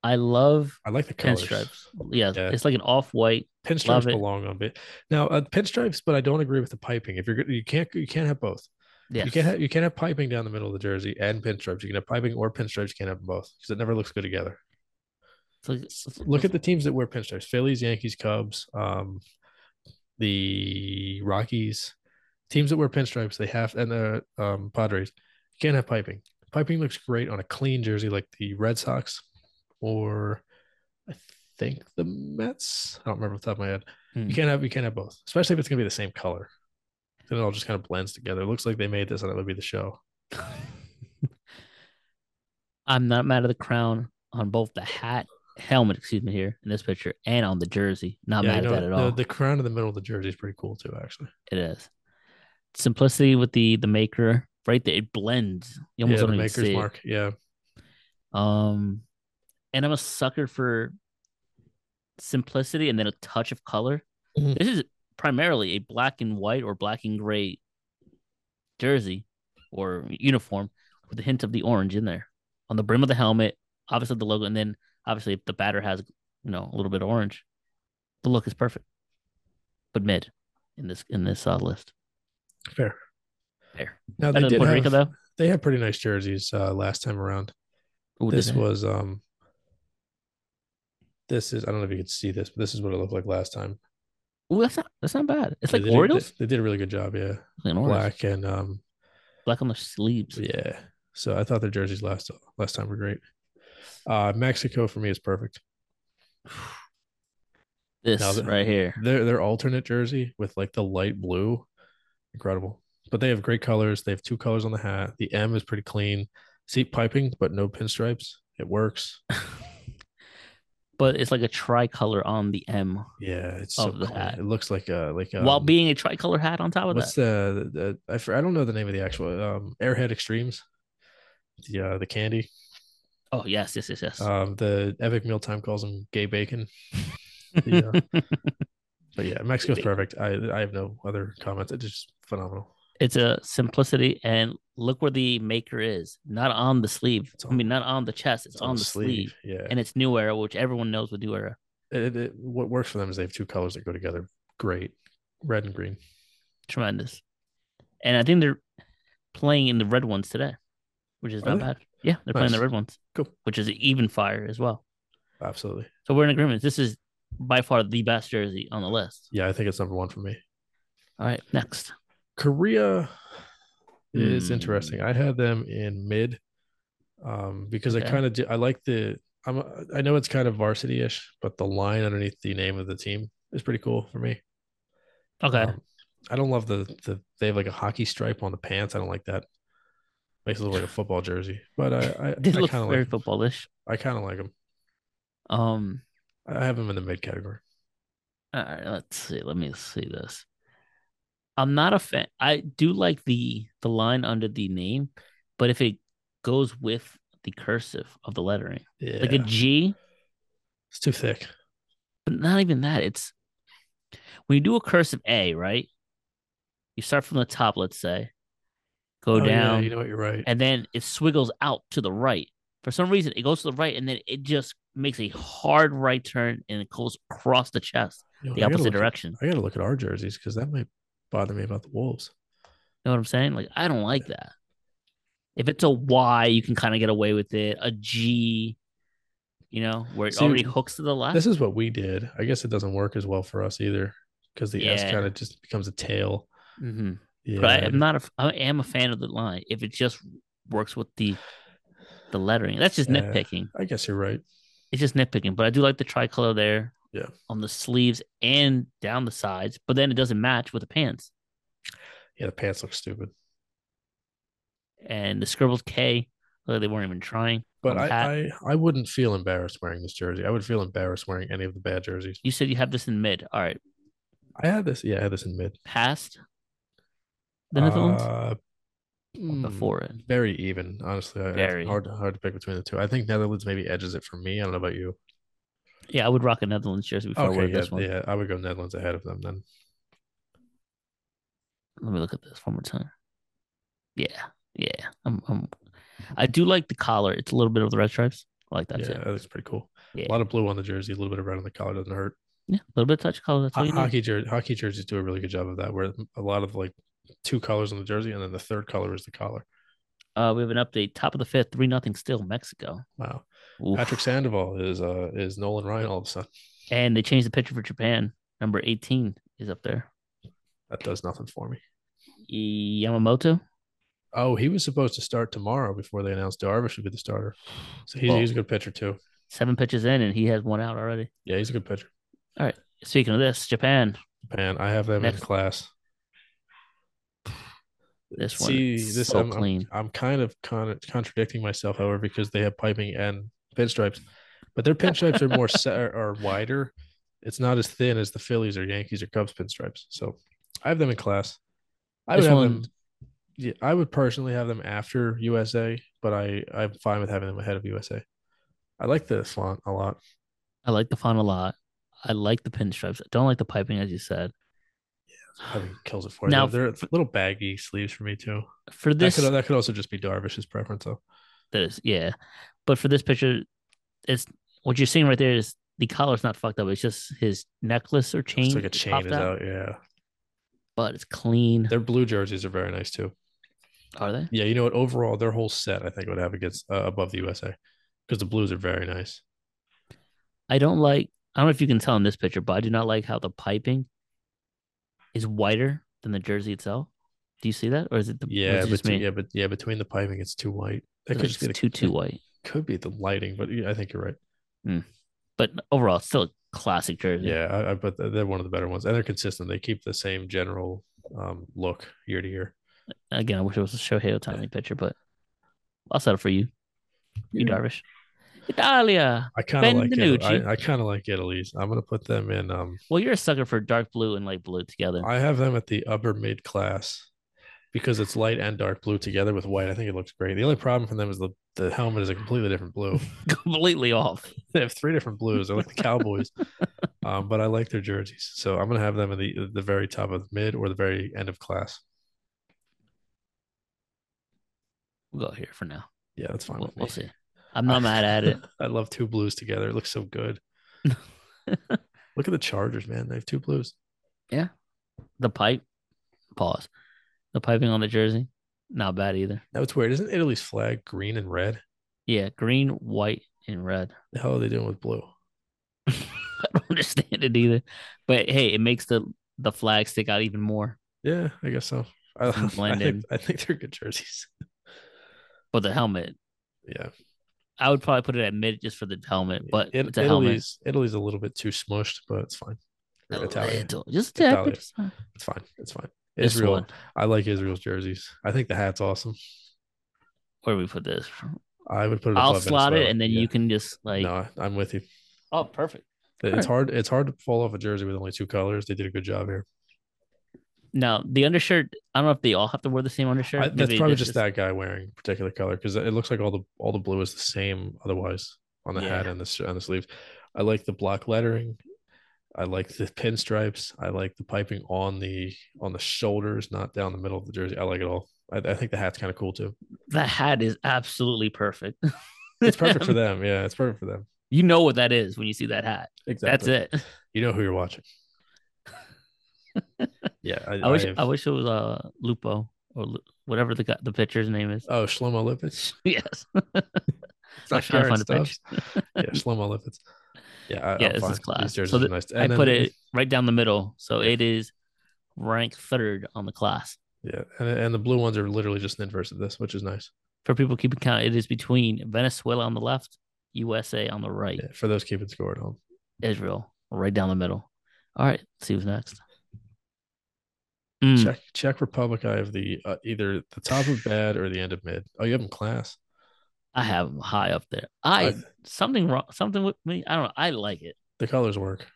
I love I like the colors. pinstripes. Yeah, Yeah. it's like an off-white. Pinstripes it. belong on bit now. Uh, pinstripes, but I don't agree with the piping. If you're you can't you can't have both. Yeah, You can't have you can't have piping down the middle of the jersey and pinstripes. You can have piping or pinstripes. You can't have them both because it never looks good together. Like- Look at the teams that wear pinstripes: Phillies, Yankees, Cubs, um, the Rockies. Teams that wear pinstripes, they have, and the um, Padres. You can't have piping. Piping looks great on a clean jersey like the Red Sox, or I think the Mets. I don't remember off the top of my head. Hmm. You can't have you can't have both, especially if it's gonna be the same color. Then it all just kind of blends together. It looks like they made this and it would be the show. I'm not mad at the crown on both the hat, helmet, excuse me, here in this picture, and on the jersey. Not yeah, mad you at that at all. the crown in the middle of the jersey is pretty cool too, actually. It is simplicity with the the maker right there. It blends. You almost yeah, don't the even maker's see it. mark. Yeah, Um, and I'm a sucker for simplicity and then a touch of color. Mhm. This is primarily a black and white or black and gray jersey or uniform with a hint of the orange in there on the brim of the helmet. Obviously, the logo, and then obviously, if the batter has you know a little bit of orange, the look is perfect. But mid in this in this uh, list, fair. Fair. Now they better did Puerto have, Rico though. they had pretty nice jerseys uh, last time around. Ooh, this was um, this is I don't know if you could see this, but this is what it looked like last time. Ooh, that's not that's not bad. It's They like did, Orioles. They, they did a really good job. Yeah, Like an black and um, Black on the sleeves. yeah. So I thought their jerseys last last time were great. Uh, Mexico for me is perfect. This Now the- right here. Their their alternate jersey with like the light blue, incredible. But they have great colors. They have two colors on the hat. The M is pretty clean. Seat piping, but no pinstripes. It works. But it's like a tricolor on the M Yeah, it's so the cool. hat. It looks like a like a, while being a tricolor hat on top of what's that. the, the I, I don't know the name of the actual um Airhead Extremes. The uh, the candy. Oh yes, yes, yes, yes. Um, the Epic Mealtime calls them gay bacon. the, uh, But yeah, Mexico's perfect. I I have no other comments. It's just phenomenal. It's a simplicity and look where the maker is. Not on the sleeve. It's I mean not on the chest, it's, on, the sleeve. Yeah, And it's new era, which everyone knows with new era. it, it, what works for them is they have two colors that go together. Great, red and green. Tremendous. And I think they're playing in the red ones today, which is Are not they? bad. Yeah, they're playing the red ones. Cool. Which is even fire as well. Absolutely. So we're in agreement. This is by far the best jersey on the list. Yeah, I think it's number one for me. All right, next. Korea is Hmm. interesting. I had them in mid, um, because Okay. I kind of. I like the. I'm. I know it's kind of varsity ish, but the line underneath the name of the team is pretty cool for me. Okay. Um, I don't love the the. They have like a hockey stripe on the pants. I don't like that. Makes it look like a football jersey, but I I, they I look kind of very like. footballish. I kind of like them. Um, I have them in the mid category. all right, let's see. Let me see this. I'm not a fan. I do like the the line under the name, but if it goes with the cursive of the lettering, Yeah, like a G, it's too thick. but not even that. It's when you do a cursive A, right? You start from the top, let's say, go Oh, yeah, down, you know what? You're right. and then it swiggles out to the right. For some reason, it goes to the right, and then it just makes a hard right turn, and it goes across the chest, know, the I opposite look direction. I got to look at our jerseys because that might bother me about the Wolves. You know what I'm saying? Like, I don't like that. If it's a Y, you can kind of get away with it. A G, you know, where it See, already hooks to the left. This is what we did. I guess it doesn't work as well for us either because the S kind of just becomes a tail. hmm Yeah, But I am not a. I am a fan of the line if it just works with the the lettering. That's just Yeah. nitpicking. I guess you're right. It's just nitpicking. But I do like the tricolor there. Yeah. On the sleeves and down the sides, but then it doesn't match with the pants. Yeah, the pants look stupid. And the scribbled K, they weren't even trying. But on the hat. I, I I wouldn't feel embarrassed wearing this jersey. I would feel embarrassed wearing any of the bad jerseys. You said you have this in mid. All right, I had this. Yeah, I had this in mid. past the Netherlands Uh, or mm, before it. Very even, honestly. Very. Hard hard to pick between the two. I think Netherlands maybe edges it for me. I don't know about you. Yeah, I would rock a Netherlands jersey before I wear yeah, this one. yeah, I would go Netherlands ahead of them then. Let me look at this one more time. Yeah, yeah. I'm, I'm, I do like the collar. It's a little bit of the red stripes. I like that yeah, too. that looks pretty cool. Yeah. A lot of blue on the jersey, a little bit of red on the collar doesn't hurt. Yeah, a little bit of touch color. That's all Ho- you need. hockey jer- hockey jerseys do a really good job of that, where a lot of like two colors on the jersey, and then the third color is the collar. Uh, we have an update. Top of the fifth, three nothing still Mexico. Wow. Oof. Patrick Sandoval is uh is Nolan Ryan all of a sudden. And they changed the picture for Japan. Number eighteen is up there. That does nothing for me. Yamamoto. Oh, he was supposed to start tomorrow before they announced Darvish would be the starter. So he's, Well- he's a good pitcher too. Seven pitches in, and he has one out already. Yeah, he's a good pitcher. All right. Speaking of this, Japan. Japan, I have them Next. in class. This one See, is this so I'm, I'm- clean. I'm, kind of con- contradicting myself, however, because they have piping and pinstripes, but their pinstripes are more set are, are wider. It's not as thin as the Phillies or Yankees or Cubs pinstripes. So I have them in class. I would have one- them. Yeah, I would personally have them after USA, but I I'm fine with having them ahead of USA. I like the font a lot. I like the font a lot. I like the pinstripes. I don't like the piping, as you said. Yeah, I think kills it for Now, you. They're they're little baggy sleeves for me too. For That this, could that could also just be Darvish's preference though. That is yeah. But for this picture, it's what you're seeing right there is the collar's not fucked up. It's just his necklace or chain. It's like a chain is out. Yeah, but it's clean. their blue jerseys are very nice too. Are they? Yeah, you know what? Overall, their whole set, I think, would have against uh, above the USA because the Blues are very nice. I don't like. I don't know if you can tell in this picture, but I do not like how the piping is whiter than the jersey itself. Do you see that, or is it the? Yeah, is it just yeah, but yeah, between the piping, it's too white. That could just be the, too too white. could be the lighting, but yeah, I think you're right. But overall, it's still a classic jersey. Yeah, I, I but they're one of the better ones, and they're consistent. They keep the same general um, look year to year. Again, I wish it was a Shohei Ohtani picture, but I'll settle for you. You Yeah. Darvish. Italia. I kind of like it. I, I kind of like Italy's. I'm gonna put them in. Um, Well, you're a sucker for dark blue and light blue together. I have them at the upper mid class because it's light and dark blue together with white. I think it looks great. The only problem for them is the the helmet is a completely different blue. Completely off. they have three different blues. They're like the Cowboys, um, but I like their jerseys, so I'm gonna have them in the the very top of the mid or the very end of class. We'll go here for now. Yeah, that's fine. We'll, we'll see. I'm not mad at it. I love two blues together. It looks so good. Look at the Chargers, man. They have two blues. Yeah. The pipe, pause. The piping on the jersey, not bad either. That's weird. Isn't Italy's flag green and red? Yeah, green, white, and red. The hell are they doing with blue? I don't understand it either. But hey, it makes the the flag stick out even more. Yeah, I guess so. I, I think in. I think they're good jerseys. But the helmet, Yeah, I would probably put it at mid just for the helmet. But It- it's a helmet. Italy's Italy's a little bit too smushed, but it's fine. A oh, Italian. just a tad, it's fine. It's fine. It's fine. This Israel. one. I like Israel's jerseys. I think the hat's awesome. Where do we put this? I would put it. I'll slot it, and then Yeah. you can just like. No, I'm with you. Oh, perfect. It's Alright. hard. It's hard to fall off a jersey with only two colors. They did a good job here. Now the undershirt. I don't know if they all have to wear the same undershirt. I, that's Maybe probably this just that guy wearing a particular color because it looks like all the all the blue is the same otherwise on the hat and the and the sleeves. I like the block lettering. I like the pinstripes. I like the piping on the on the shoulders, not down the middle of the jersey. I like it all. I, I think the hat's kind of cool too. The hat is absolutely perfect. It's perfect for them. Yeah, it's perfect for them. You know what that is when you see that hat. Exactly. That's it. You know who you're watching. yeah, I, I wish have- I wish it was uh Lupo or Lu- whatever the guy, the pitcher's name is. Oh, Shlomo Lipetz. yes. It's I was trying to find Karen picture. Yeah, Shlomo Lipetz. Yeah, I, Yeah, this is class. So the- nice. I put it right down the middle, so it is ranked third on the class. Yeah, and and the blue ones are literally just an inverse of this, which is nice. For people keeping count, it is between Venezuela on the left, USA on the right, Yeah, for those keeping score at home. Israel right down the middle. All right, let's see who's next. Mm, Czech Czech Republic. I have the uh, either the top of bad or the end of mid. Oh, you have them class. I have them high up there. I, I- something wrong, something with me. I don't know. I like it. The colors work.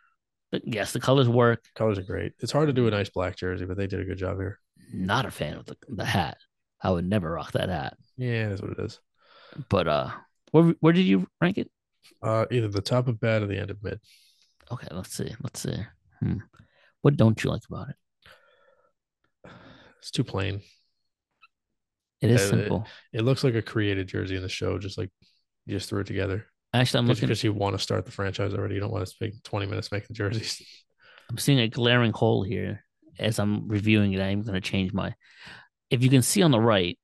But yes, the colors work. Colors are great. It's hard to do a nice black jersey, but they did a good job here. Not a fan of the, the hat. I would never rock that hat. Yeah, that's what it is. But uh, where where did you rank it? Uh, either the top of bad or the end of mid. Okay, let's see. Let's see. Hmm. What don't you like about it? It's too plain. It is simple. It looks like a created jersey in the show, just like you just threw it together. Actually, I'm looking. Because you want to start the franchise already. You don't want to spend 20 minutes making jerseys. I'm seeing a glaring hole here as I'm reviewing it. I'm going to change my. If you can see on the right,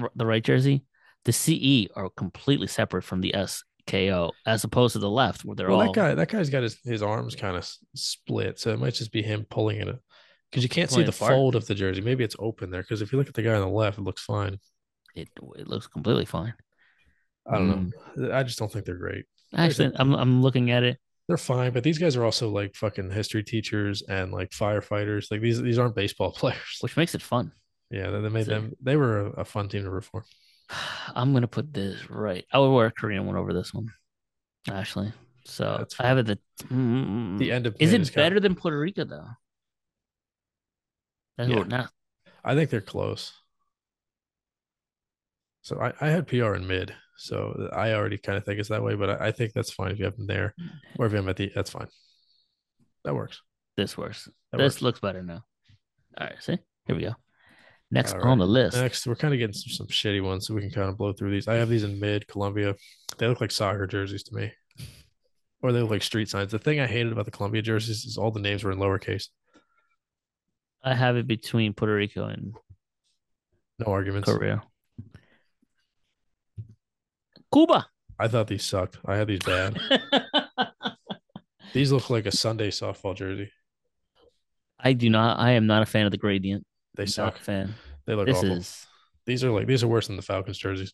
r- the right jersey, the CE are completely separate from the SKO, as opposed to the left where they're well, all. that guy, that guy's got his, his arms kind of split, so it might just be him pulling it because you can't see the fold of the jersey. Maybe it's open there because if you look at the guy on the left, it looks fine. It it looks completely fine. I don't Mm. know. I just don't think they're great. Actually, I'm I'm looking at it. They're fine, but these guys are also like fucking history teachers and like firefighters. Like these these aren't baseball players. which makes it fun. yeah, they they made them. They were a, a fun team to root for. I'm gonna put this right. I would wear a Korean one over this one, actually. So I have it. The, mm, The end of is it better than Puerto Rico though? That's Yeah. now. I think they're close. So I, I had PR in mid, so I already kind of think it's that way, but I, I think that's fine if you have them there, mm. or if you have them at the, that's fine. That works. This works. That this works. looks better now. All right, see, here we go. Next All on the list, Next, we're kind of getting some, some shitty ones, so we can kind of blow through these. I have these in mid Colombia. They look like soccer jerseys to me, or they look like street signs. The thing I hated about the Colombia jerseys is all the names were in lowercase. I have it between Puerto Rico and No arguments. Korea. Cuba. I thought these sucked. I had these bad. these look like a Sunday softball jersey. I do not. I am not a fan of the gradient. They Not suck. a fan. They look This awful. is. These are like these are worse than the Falcons jerseys.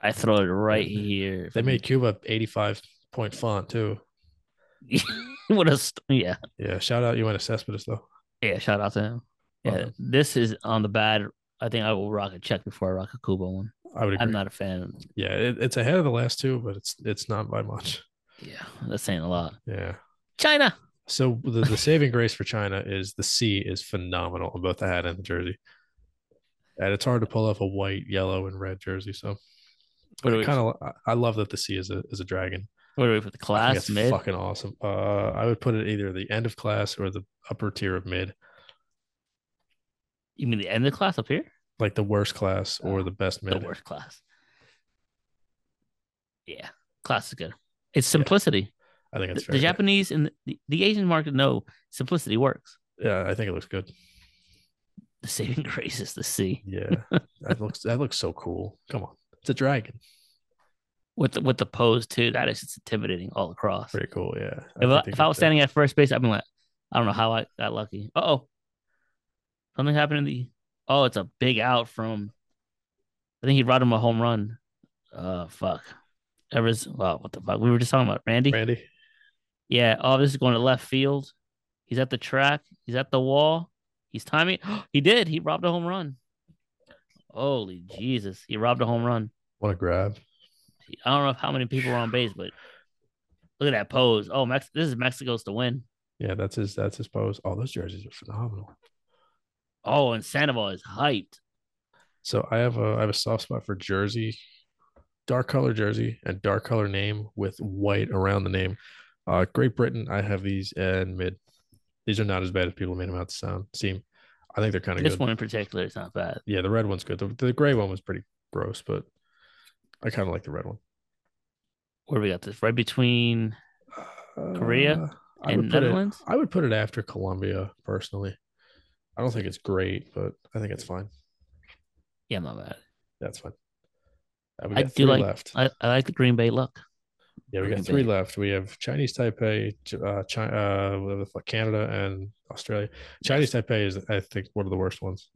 I throw it right here. They made Cuba 85 point font too. what a st- yeah Yeah, shout out Yoenis Cespedes though. Yeah. Shout out to him. Yeah, done. this is on the bad. I think I will rock a check before I rock a Cuba one. I would agree. I'm not a fan. yeah, it, it's ahead of the last two, but it's it's not by much. Yeah, that's saying a lot. Yeah. China. So the, the saving grace for China is the C is phenomenal on both the hat and the jersey. And it's hard to pull off a white, yellow, and red jersey. So but kind of I love that the C is a is a dragon. What do we put the class mid? fucking awesome. Uh, I would put it either the end of class or the upper tier of mid, You mean the end of the class up here? like the worst class or Oh, the best mid. The worst class. Yeah, class is good. It's simplicity. I think The, it's the good. Japanese and the, the Asian market know simplicity works. Yeah, I think it looks good. The saving grace is the sea. Yeah, that looks that looks so cool. Come on, it's a dragon. With the, with the pose too. That is just intimidating all across. Pretty cool. Yeah. If I, if I was that. standing at first base, I'd be like, I don't know how I got lucky. Uh oh, something happened in the. Oh, it's a big out from. I think he brought him a home run. Uh, fuck. Evers. Well, what the fuck? We were just talking about Randy. Randy, Yeah. Oh, this is going to left field. He's at the track. He's at the wall. He's timing. he did. He robbed a home run. Holy Jesus! He robbed a home run. want to grab? I don't know how many people were on base, but look at that pose. Oh, Mex- this is Mexico's to win. Yeah, that's his. That's his pose. Oh, those jerseys are phenomenal. Oh, and Sandoval is hyped. So I have a I have a soft spot for jersey, dark color jersey and dark color name with white around the name. Uh, Great Britain, I have these in mid. These are not as bad as people made them out to sound seem. I think they're kind of good. This good. one in particular is not bad. Yeah, the red one's good. The, the gray one was pretty gross, but I kind of like the red one. Where we got this right between. Korea Uh, and Netherlands? It, I would put it after Colombia personally. I don't think it's great, but I think it's fine. Yeah, not bad. That's fine. Uh, I do like- left. I, I like the Green Bay look. Yeah, we Green got three Bay. left. We have Chinese Taipei, uh, China, uh, whatever the fuck, Canada, and Australia. Chinese Taipei is, I think, one of the worst ones.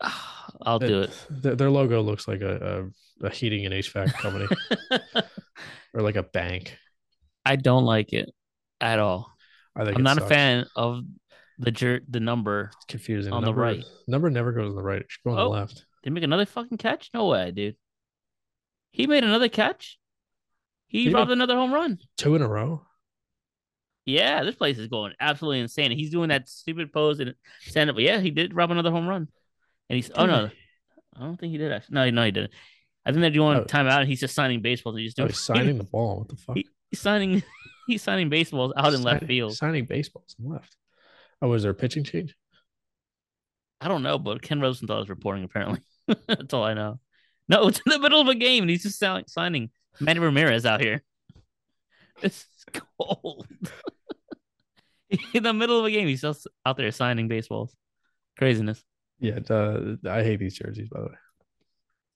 I'll do it. Their, their logo looks like a, a, heating and HVAC company or like a bank. I don't like it at all. I think I'm not a fan of the jer- the number. It's confusing. on the number, right. Number never goes on the right. It should go on Oh. the left. Did he make another fucking catch? No way, dude. He made another catch. He Yeah. robbed another home run. Two in a row. Yeah, this place is going absolutely insane. He's doing that stupid pose and stand up. Yeah, he did rob another home run. And he's oh no, I don't think he did actually. No, no, he didn't. I think they're doing Oh. timeout and he's just signing baseballs. He's just Oh, doing he's signing the ball. What the fuck? He- he's signing he's signing baseballs out in left field. Signing baseballs in left. Oh, was there a pitching change? I don't know, but Ken Rosenthal is reporting apparently. That's all I know. No, it's in the middle of a game and he's just signing Manny Ramirez out here. It's cold. in the middle of a game, he's just out there signing baseballs. Craziness. Yeah, uh, I hate these jerseys, by the way.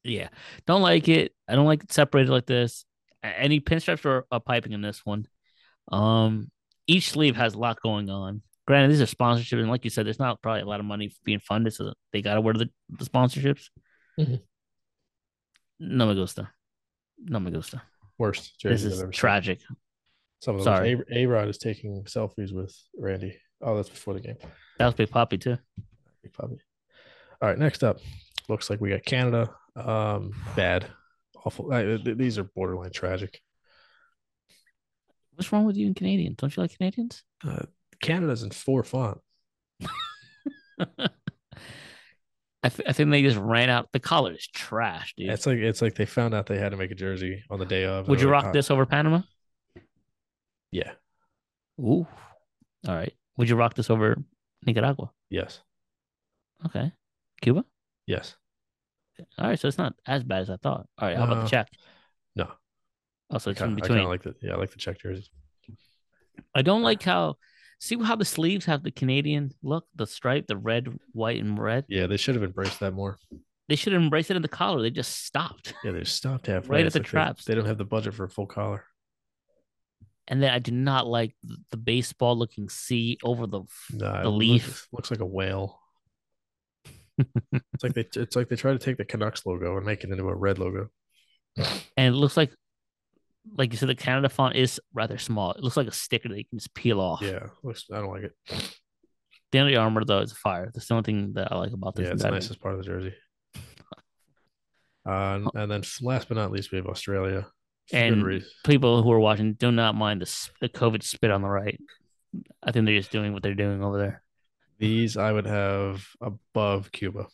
Yeah. Don't like it. I don't like it separated like this. Any pinstripes or a piping in this one. Um, each sleeve has a lot going on. Granted, these are sponsorships, and like you said, there's not probably a lot of money being funded, so they gotta wear the, the sponsorships. Mhm. No me gusta. No me gusta. Worst This is ever seen. tragic. Some of them. Sorry. A Rod is taking selfies with Randy. Oh, that's before the game. That was Big Poppy too. Big puppy. All right, next up, looks like we got Canada. Um, bad, awful. Th- these are borderline tragic. What's wrong with you and Canadians? Don't you like Canadians? Uh, Canada's in four font. I, th- I think they just ran out. The color is trash, dude. It's like it's like they found out they had to make a jersey on the day of. Would you rock "Ah, this over Panama? Yeah. Ooh. All right. Would you rock this over Nicaragua? Yes. Okay. Cuba? Yes. All right. So it's not as bad as I thought. All right. How about the check? No. Oh, also, I it's in kind of between. like the yeah, I like the check jerseys. I don't like how See how the sleeves have the Canadian look, the stripe, the red, white, and red. Yeah, they should have embraced that more. They should have embraced it in the collar. They just stopped. Yeah, they stopped halfway. Right at the like they- traps. They, don't have the budget for a full collar. And then I do not like th- the baseball looking C over the. Nah, The leaf. looks, looks like a whale. It's like they it's like they try to take the Canucks logo and make it into a red logo. And it looks like, like you said, the Canada font is rather small. It looks like a sticker that you can just peel off. Yeah, looks I don't like it. The only armor though is fire. That's the only thing that I like about this. Yeah, it's the nicest part of the jersey. Uh, and- then last but not least, we have Australia. And people who are watching do not mind the the COVID spit on the right. I think they're just doing what they're doing over there. These I would have above Cuba.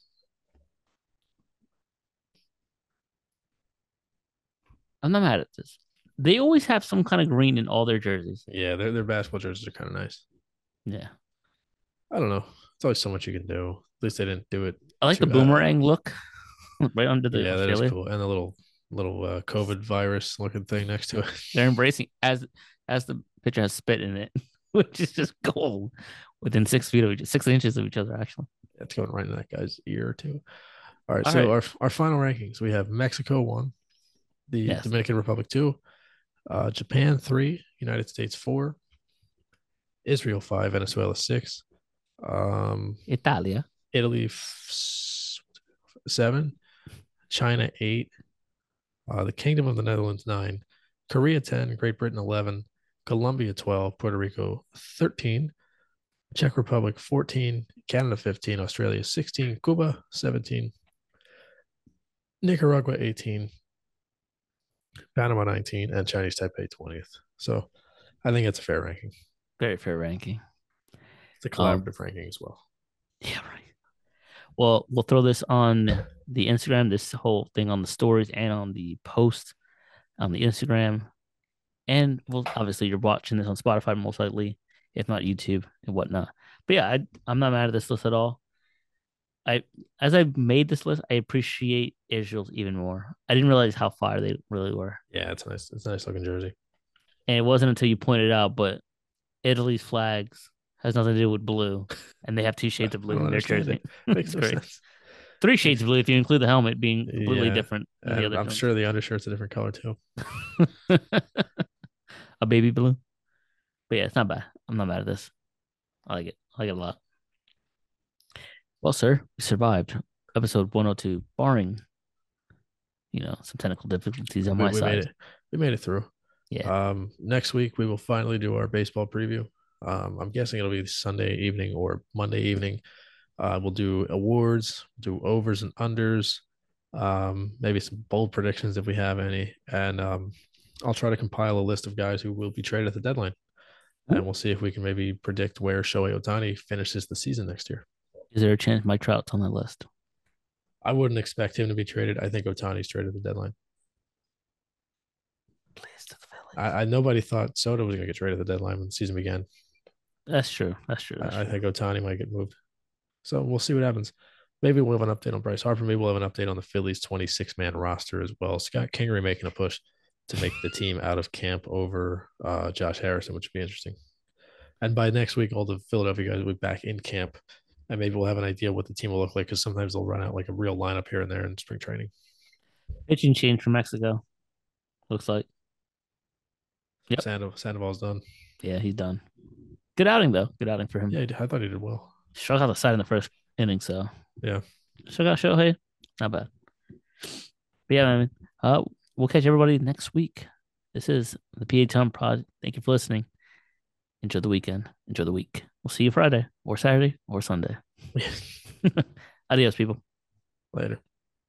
I'm not mad at this. They always have some kind of green in all their jerseys. Yeah, their their basketball jerseys are kind of nice. Yeah, I don't know. It's always so much you can do. At least they didn't do it. I like the bad. boomerang look right under the yeah, that is cool. And the little little uh, COVID virus looking thing next to it. They're embracing as as the picture has spit in it, which is just gold within six feet of each, six inches of each other. Actually, It's going right in that guy's ear too. All right, All so right. our our final rankings: we have Mexico one, the Yes. Dominican Republic two, uh, Japan three, United States four, Israel five, Venezuela six, um, Italia. Italy f- seven, China eight, uh, the Kingdom of the Netherlands nine, Korea ten, Great Britain eleven, Colombia twelve, Puerto Rico thirteen, Czech Republic fourteen, Canada fifteen, Australia sixteen, Cuba seventeen, Nicaragua eighteen, Panama nineteen, and Chinese Taipei twentieth. So, I think it's a fair ranking. Very fair ranking. It's a Um, collaborative ranking as well. Yeah, right. Well, we'll throw this on the Instagram, this whole thing on the stories and on the post on the Instagram. And well, obviously you're watching this on Spotify most likely, if not YouTube and whatnot. But yeah, I, I'm not mad at this list at all. I as I made this list, I appreciate Israel's even more. I didn't realize how far they really were. Yeah, it's nice. It's a nice looking jersey. And it wasn't until you pointed out, but Italy's flags has nothing to do with blue. And they have two shades of blue in their jersey. it. Makes great. sense. Three shades of blue if you include the helmet being completely Yeah, different than the other. I'm sure the undershirt's a different color too. a baby blue. But yeah, it's not bad. I'm not mad at this. I like it. I like it a lot. Well, sir, we survived episode 102, barring, you know, some technical difficulties on we, my we side. made it. We made it through. Yeah. Um, next week we will finally do our baseball preview. Um, I'm guessing it'll be Sunday evening or Monday evening. Uh, we'll do awards, do overs and unders, um, maybe some bold predictions if we have any, and um, I'll try to compile a list of guys who will be traded at the deadline, and we'll see if we can maybe predict where Shohei Ohtani finishes the season next year. Is there a chance Mike Trout's on that list? I wouldn't expect him to be traded. I think Ohtani's traded at the deadline. Please to the Phillies. I, I nobody thought Soto was going to get traded at the deadline when the season began. That's true. That's true. That's I, I think Otani might get moved. So we'll see what happens. Maybe we'll have an update on Bryce Harper. Maybe we'll have an update on the Phillies 26 man roster as well. Scott Kingery making a push to make the team out of camp over uh, Josh Harrison, which would be interesting. And by next week, all the Philadelphia guys will be back in camp. And maybe we'll have an idea what the team will look like because sometimes they'll run out like a real lineup here and there in spring training. Pitching change for Mexico. Looks like. Yep. Sandoval, Sandoval's done. Yeah, he's done. Good outing though. Good outing for him. Yeah, I thought he did well. Struck out the side in the first inning, so Yeah. Struck out Shohei. Not bad. But yeah, man. Uh, we'll catch everybody next week. This is the PA Tom Pod. Thank you for listening. Enjoy the weekend. Enjoy the week. We'll see you Friday or Saturday or Sunday. Adios, people. Later.